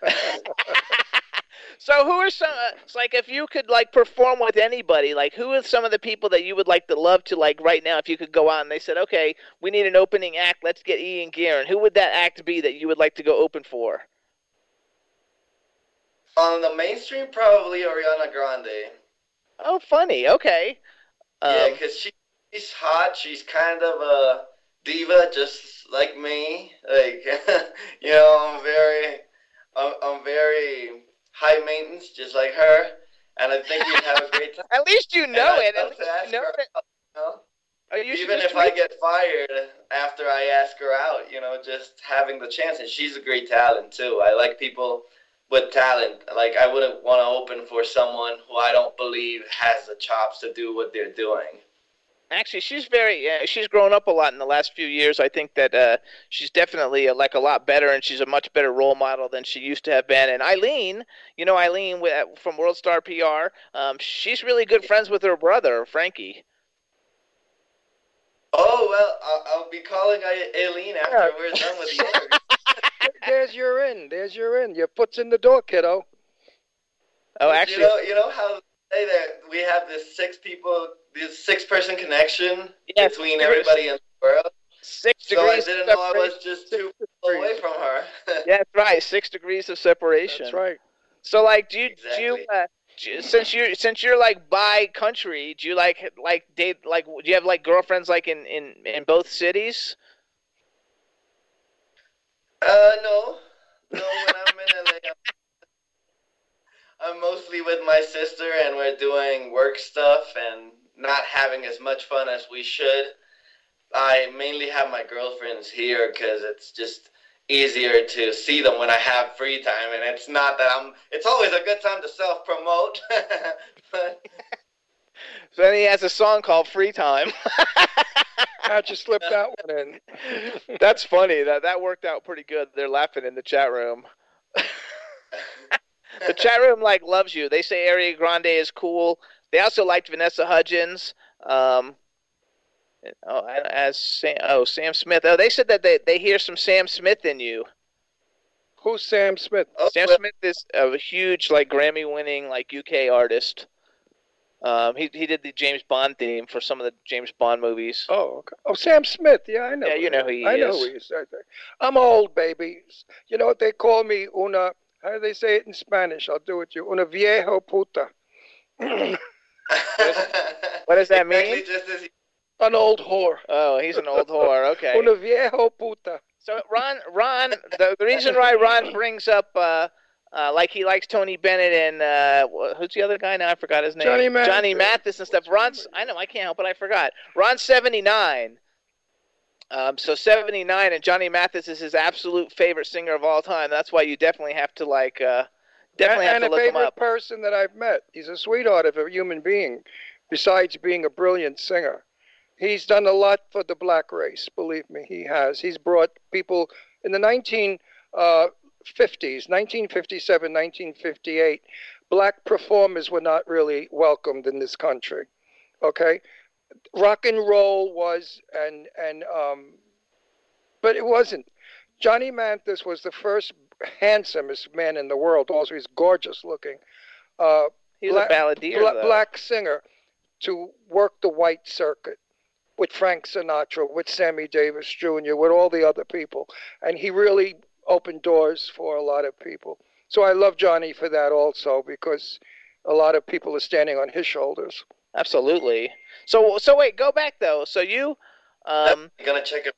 So who are some? Uh, it's like if you could like perform with anybody, like who are some of the people that you would like to love to like right now? If you could go out and they said, okay, we need an opening act, let's get Ian Guerin. Who would that act be that you would like to go open for? on the mainstream, probably Ariana Grande. Oh, funny. Okay. yeah, Um, because she, she's hot. She's kind of a diva, just like me. Like, *laughs* you know, I'm very, I'm, I'm very high maintenance, just like her. And I think we'd have a great *laughs* time. At least you know it. At least you know her it. you know? Oh, Even if I get fired after I ask her out, you know, just having the chance. And she's a great talent too. I like people with talent. Like I wouldn't want to open for someone who I don't believe has the chops to do what they're doing. Actually, she's very. Uh, she's grown up a lot in the last few years. I think that uh, she's definitely uh, like a lot better, and she's a much better role model than she used to have been. And Eileen, you know Eileen wi- from World Star PR, um, she's really good friends with her brother Frankie. Oh well, I'll, I'll be calling I- Aileen after we're done with the *laughs* interview. There's your in. There's your in. Your foot's in the door, kiddo. Oh, you know, you know how they say that we have this six people, this six person connection Yes, between there is. everybody in the world. Six So I degrees didn't know I was just two people away from her. *laughs* Yeah, that's right. Six degrees of separation. That's right. So, like, do you do you uh, since you're since you're like by country, do you like like date like do you have like girlfriends like in in in both cities? Uh, no, no. When I'm in LA, I'm, I'm mostly with my sister, and we're doing work stuff and not having as much fun as we should. I mainly have my girlfriends here because it's just easier to see them when I have free time, and it's not that I'm. It's always a good time to self promote, *laughs* but *laughs* So then he has a song called "Free Time." *laughs* How'd you slip that one in? That's funny. That that worked out pretty good. They're laughing in the chat room. The chat room like loves you. They say Ariana Grande is cool. They also liked Vanessa Hudgens. Um, oh, as Sam, oh Sam Smith. Oh, they said that they they hear some Sam Smith in you. Who's Sam Smith? Sam Smith is a huge like Grammy winning like UK artist. Um, he he did the James Bond theme for some of the James Bond movies. Oh, okay. oh, Sam Smith. Yeah, I know. Yeah, you know who he is. I know who he is. I. I'm old, baby. You know what they call me? Una. How do they say it in Spanish? I'll do it to you. Una viejo puta. *laughs* What does that mean? An old whore. Oh, he's an old whore. Okay. Una viejo puta. So Ron, Ron, the, the reason why Ron brings up, uh, uh, like he likes Tony Bennett and uh, who's the other guy now? I forgot his name. Johnny Mathis. Johnny Mathis and stuff. Ron's, I know, I can't help it. I forgot. Ron's seventy nine. Um, so seventy nine, and Johnny Mathis is his absolute favorite singer of all time. That's why you definitely have to like, uh, definitely and, have and to a look him favorite person that I've met. He's a sweetheart of a human being, besides being a brilliant singer. He's done a lot for the black race, believe me, he has. He's brought people in the 1950s, 1957, 1958, black performers were not really welcomed in this country. Okay? Rock and roll was, and, and, um, but it wasn't. Johnny Mathis was the first handsomest man in the world. Also, he's gorgeous looking. Uh, He was a balladeer, bla- black singer to work the white circuit with Frank Sinatra, with Sammy Davis Jr., with all the other people, and he really opened doors for a lot of people. So I love Johnny for that also because a lot of people are standing on his shoulders. Absolutely. So so wait, go back though. So you, um, You're gonna check it.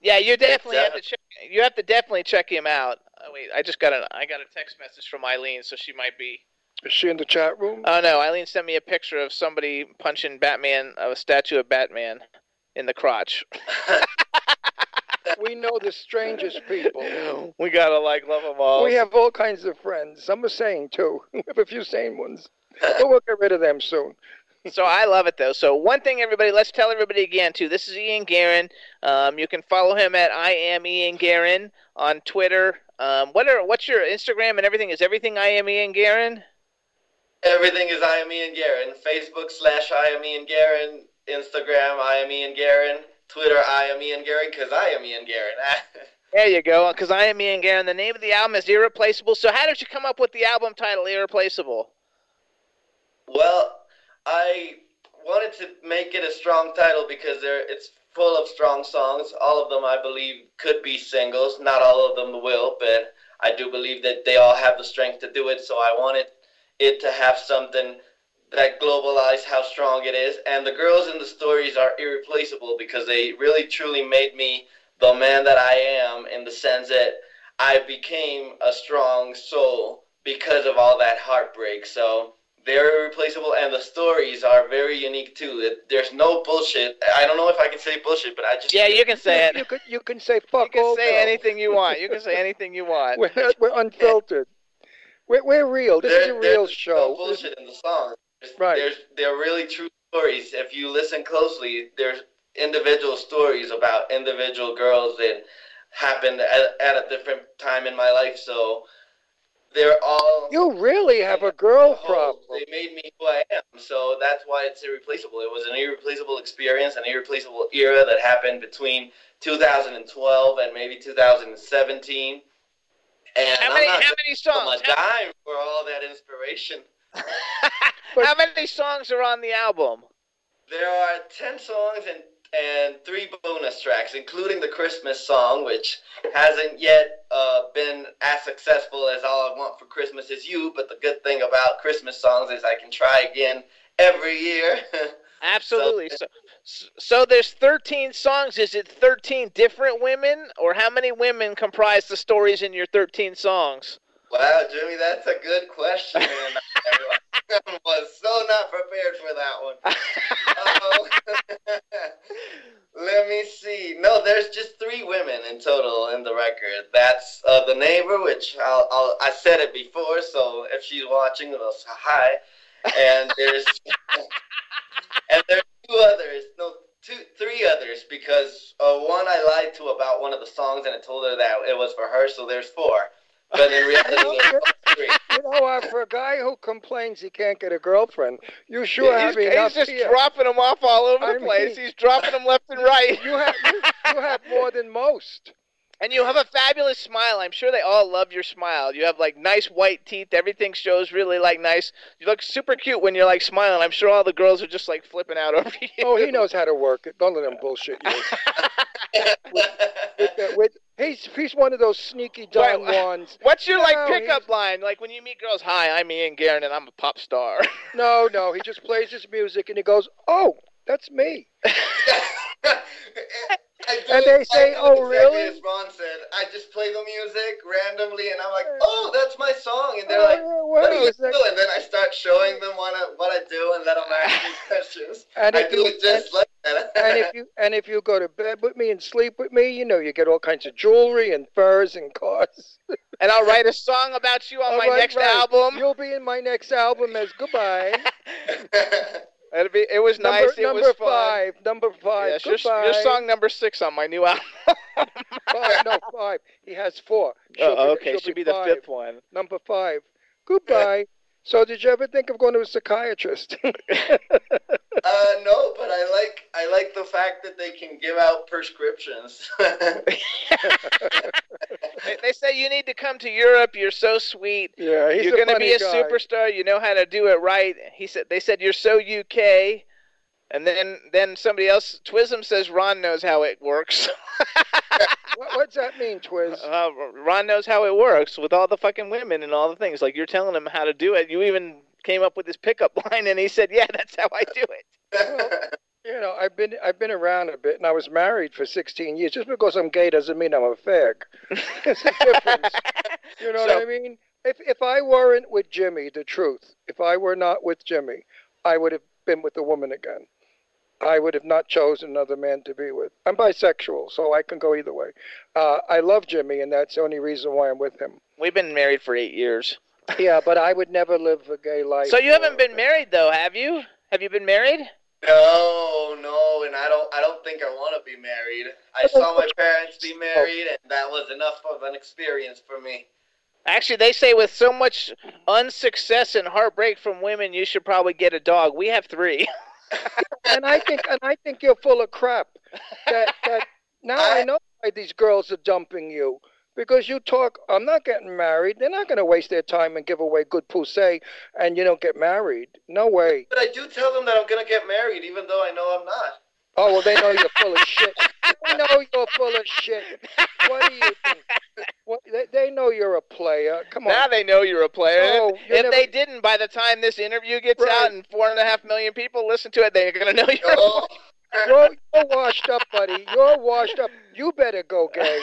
yeah, you definitely have to check. You have to definitely check him out. Oh, wait, I just got a I got a text message from Eileen, so she might be. Is she in the chat room? Oh no, Eileen sent me a picture of somebody punching Batman, of a statue of Batman, in the crotch. *laughs* we know the strangest people. We gotta like love them all. We have all kinds of friends. Some are sane too. *laughs* We have a few sane ones. But we'll get rid of them soon. *laughs* so I love it though. So one thing, everybody, let's tell everybody again too. This is Ian Guerin. Um, you can follow him at I am Ian Guerin on Twitter. Um, what are what's your Instagram and everything? Is everything I am Ian Guerin? Everything is I am Ian Guerin. Facebook slash I am Ian Guerin. Instagram I am Ian Guerin. Twitter, I am Ian Gary, because I am Ian Gary. *laughs* There you go. Because I am Ian Guerin. The name of the album is Irreplaceable. So how did you come up with the album title Irreplaceable? Well, I wanted to make it a strong title because there it's full of strong songs. All of them, I believe, could be singles. Not all of them will, but I do believe that they all have the strength to do it. So I wanted it to have something that globalized how strong it is. And the girls in the stories are irreplaceable because they really truly made me the man that I am in the sense that I became a strong soul because of all that heartbreak. So they're irreplaceable, and the stories are very unique too. It, there's no bullshit. I don't know if I can say bullshit, but I just Yeah, you can say it. You can, you can say fuck You can say go. anything you want. You can say *laughs* anything you want. We're, we're unfiltered. We're, we're real. This is a real there's show. No bullshit in the songs. There's, Right. There's they're really true stories. If you listen closely, there's individual stories about individual girls that happened at, at a different time in my life. So they're all You really have a girl oh, problem. they made me who I am. So that's why it's irreplaceable. It was an irreplaceable experience, an irreplaceable era that happened between 2012 and maybe 2017. And How I'm many- not how gonna many give 'em songs? A dime for all that inspiration. *laughs* How many songs are on the album? There are 10 songs and, and three bonus tracks, including the Christmas song, which hasn't yet uh, been as successful as All I Want for Christmas Is You. But the good thing about Christmas songs is I can try again every year. *laughs* Absolutely. So, so there's 13 songs. Is it 13 different women, or how many women comprise the stories in your 13 songs? Wow, Jimmy, that's a good question. I *laughs* was so not prepared for that one. *laughs* Let me see. No, there's just three women in total in the record. That's uh, the neighbor, which I'll, I'll, I said it before, so if she's watching, I'll say hi. And there's *laughs* and there's two others. No, two, three others because uh, one I lied to about one of the songs, and I told her that it was for her. So there's four. But in reality. *laughs* You know, uh, for a guy who complains he can't get a girlfriend, you sure have he's, enough he's just here. dropping them off all over I the mean- place. He's dropping them left and right. You have you, you have more than most. And you have a fabulous smile. I'm sure they all love your smile. You have like nice white teeth. Everything shows really like nice. You look super cute when you're like smiling. I'm sure all the girls are just like flipping out *laughs* over you. Oh, he knows how to work it. Don't let him bullshit you. with, *laughs* with, with, he's he's one of those sneaky Don Juans. What's your like No, pickup line? Like when you meet girls, "Hi, I'm Ian Guerin and I'm a pop star." *laughs* No, no, he just plays his music and he goes, "Oh, that's me." I do And it- they say, do "Oh, really?" As Ron said, I just play the music randomly, and I'm like, "Oh, that's my song," and they're Oh, like, yeah, "What well, do you it's do?" And then I start showing them what I, what I do, and let them ask me questions. And I do you- it just and- like that. and if you and if you go to bed with me and sleep with me, you know you get all kinds of jewelry and furs and cars. *laughs* and I'll write a song about you on All my right, next right. album. You'll be in my next album as goodbye. *laughs* It'll be. It was number nice. It number was fun. five. Number five. Yes, your, goodbye. your song number six on my new *laughs* album. five. No, five. He has four. She'll Oh, be- okay, she'll should be the fifth one. Number five. Goodbye. So, did you ever think of going to a psychiatrist? *laughs* Uh, no, but I like I like the fact that they can give out prescriptions. *laughs* They, they say you need to come to Europe. You're so sweet. yeah, he's you're gonna be a guy. superstar. You know how to do it right. He said. They said you're so UK. And then, then somebody else, Twism says Ron knows how it works. *laughs* What, what's that mean, Twiz? uh, Ron knows how it works with all the fucking women and all the things. Like you're telling him how to do it. You even came up with this pickup *laughs* line, and he said, "Yeah, that's how I do it." *laughs* You know, I've been I've been around a bit, and I was married for 16 years. Just because I'm gay doesn't mean I'm a fag. *laughs* There's a difference. You know So- what I mean? If if I weren't with Jimmy, the truth, if I were not with Jimmy, I would have been with a woman again. I would have not chosen another man to be with. I'm bisexual, so I can go either way. Uh, I love Jimmy, and that's the only reason why I'm with him. We've been married for eight years. Yeah, but I would never live a gay life. So you haven't been married though, have you? Have you been married? no, no, and I don't I don't think I want to be married. I saw my parents be married, and that was enough of an experience for me. Actually, they say with so much unsuccess and heartbreak from women, you should probably get a dog. We have three. and I think and I think you're full of crap. That that *laughs* now I, know why these girls are dumping you. Because you talk, I'm not getting married. They're not going to waste their time and give away good pussy, and you don't get married. No way. But I do tell them that I'm gonna get married, even though I know I'm not. Oh well, they know you're full of shit. They know you're full of shit. What do you think? What, they, they know you're a player. Come on. Now they know you're a player. Oh, if you if never- they didn't, by the time this interview gets Right. out and four and a half million people listen to it, they're gonna know you're. Oh. You're, you're washed up, buddy. You're washed up. You better go gay.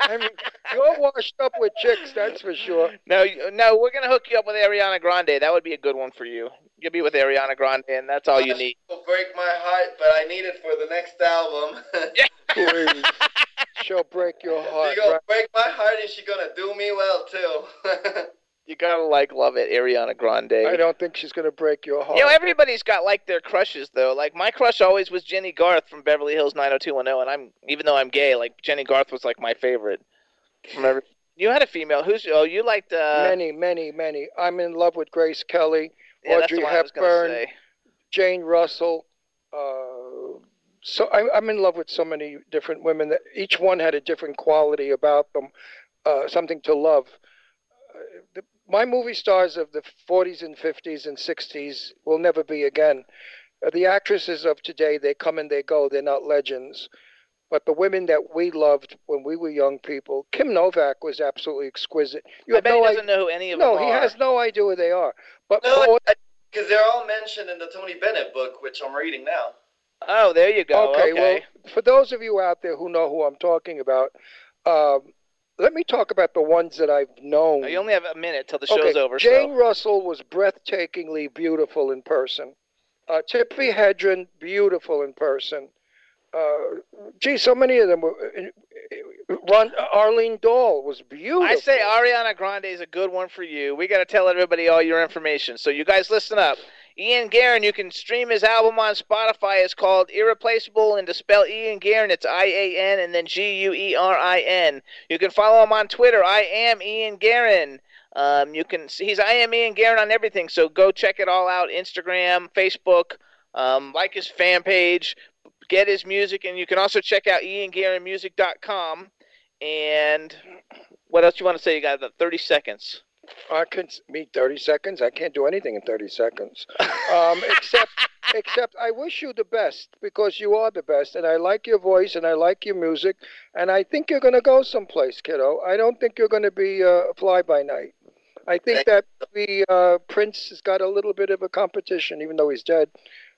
I mean, you're washed up with chicks, that's for sure. No, no, we're gonna hook you up with Ariana Grande. That would be a good one for you. You'll be with Ariana Grande, and that's all you need. Will break my heart, but I need it for the next album. *laughs* Please. She'll break your heart. she gonna right? break my heart, and she gonna do me well too. *laughs* You gotta like love it, Ariana Grande. I don't think she's going to break your heart. You know, everybody's got like their crushes though. Like my crush always was Jennie Garth from Beverly Hills 90210, and I'm even though I'm gay, like Jennie Garth was like my favorite. Remember, *laughs* you had a female. Who's oh you liked uh, many, many, many. I'm in love with Grace Kelly, Yeah, Audrey the one I was gonna Hepburn. Jane Russell. Uh, so I, I'm in love with so many different women that each one had a different quality about them, uh, something to love. Uh, the, my movie stars of the 40s and 50s and 60s will never be again. Uh, the actresses of today, they come and they go. They're not legends. But the women that we loved when we were young people, Kim Novak was absolutely exquisite. You I bet no he doesn't know who any of no, them he has no idea who they are. But no, because they're all mentioned in the Tony Bennett book, which I'm reading now. Oh, there you go. okay, Okay. well, for those of you out there who know who I'm talking about, um, let me talk about the ones that I've known. You only have a minute till the show's okay, over. Jane so. Russell was breathtakingly beautiful in person. Uh, Tippi Hedren, beautiful in person. Uh, gee, so many of them were. uh, Ron, Arlene Dahl was beautiful. I say Ariana Grande is a good one for you. We got to tell everybody all your information. So you guys listen up. Ian Guerin, you can stream his album on Spotify. It's called Irreplaceable, and to spell Ian Guerin, it's I A N and then G U E R I N. You can follow him on Twitter. I am Ian Guerin. Um, you can see he's I am Ian Guerin on everything. So go check it all out: Instagram, Facebook. Um, like his fan page, get his music, and you can also check out IanGuerinMusic.com. And what else you want to say? You got about 30 seconds. I can me thirty seconds. I can't do anything in thirty seconds, *laughs* um, except except I wish you the best because you are the best, and I like your voice and I like your music, and I think you're going to go someplace, kiddo. I don't think you're going to be uh, fly by night. I think that the uh, Prince has got a little bit of a competition, even though he's dead.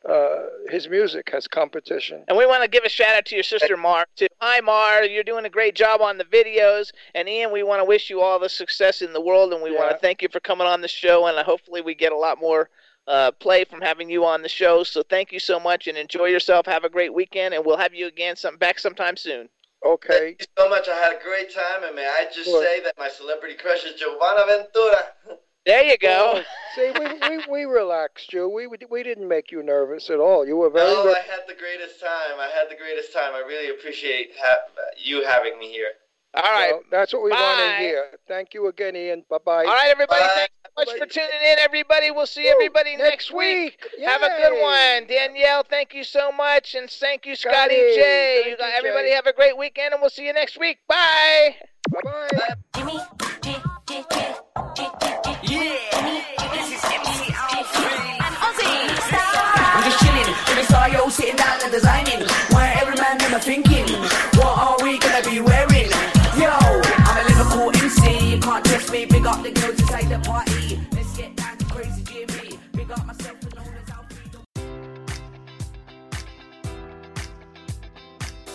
Uh, his music has competition. And we want to give a shout out to your sister Mar too. Hi Mar, you're doing a great job on the videos. And Ian, we want to wish you all the success in the world, and we want to thank you for coming on the show. And uh, hopefully we get a lot more uh, play from having you on the show. So thank you so much, and enjoy yourself. Have a great weekend, and we'll have you again some back sometime soon. Okay. Thank you so much. I had a great time, and may I just say that my celebrity crush is Giovanna Ventura. *laughs* There you go. Oh, see, we, we, we relaxed you. We, we didn't make you nervous at all. You were very. Oh, re- I had the greatest time. I had the greatest time. I really appreciate ha- you having me here. All right. Well, that's what we want to hear. Thank you again, Ian. Bye bye. All right, everybody. Thanks so much for tuning in, everybody. We'll see everybody next week. Have a good one. Danielle, thank you so much. And thank you, Scotty Scotty, J. You got, everybody Jay. have a great weekend, and we'll see you next week. Bye. Bye bye. Jimmy, J, Sitting down and designing. Where every man are thinking, what are we gonna be wearing? Yo, I'm a Liverpool MC, can't test me. Big up the girls inside the party.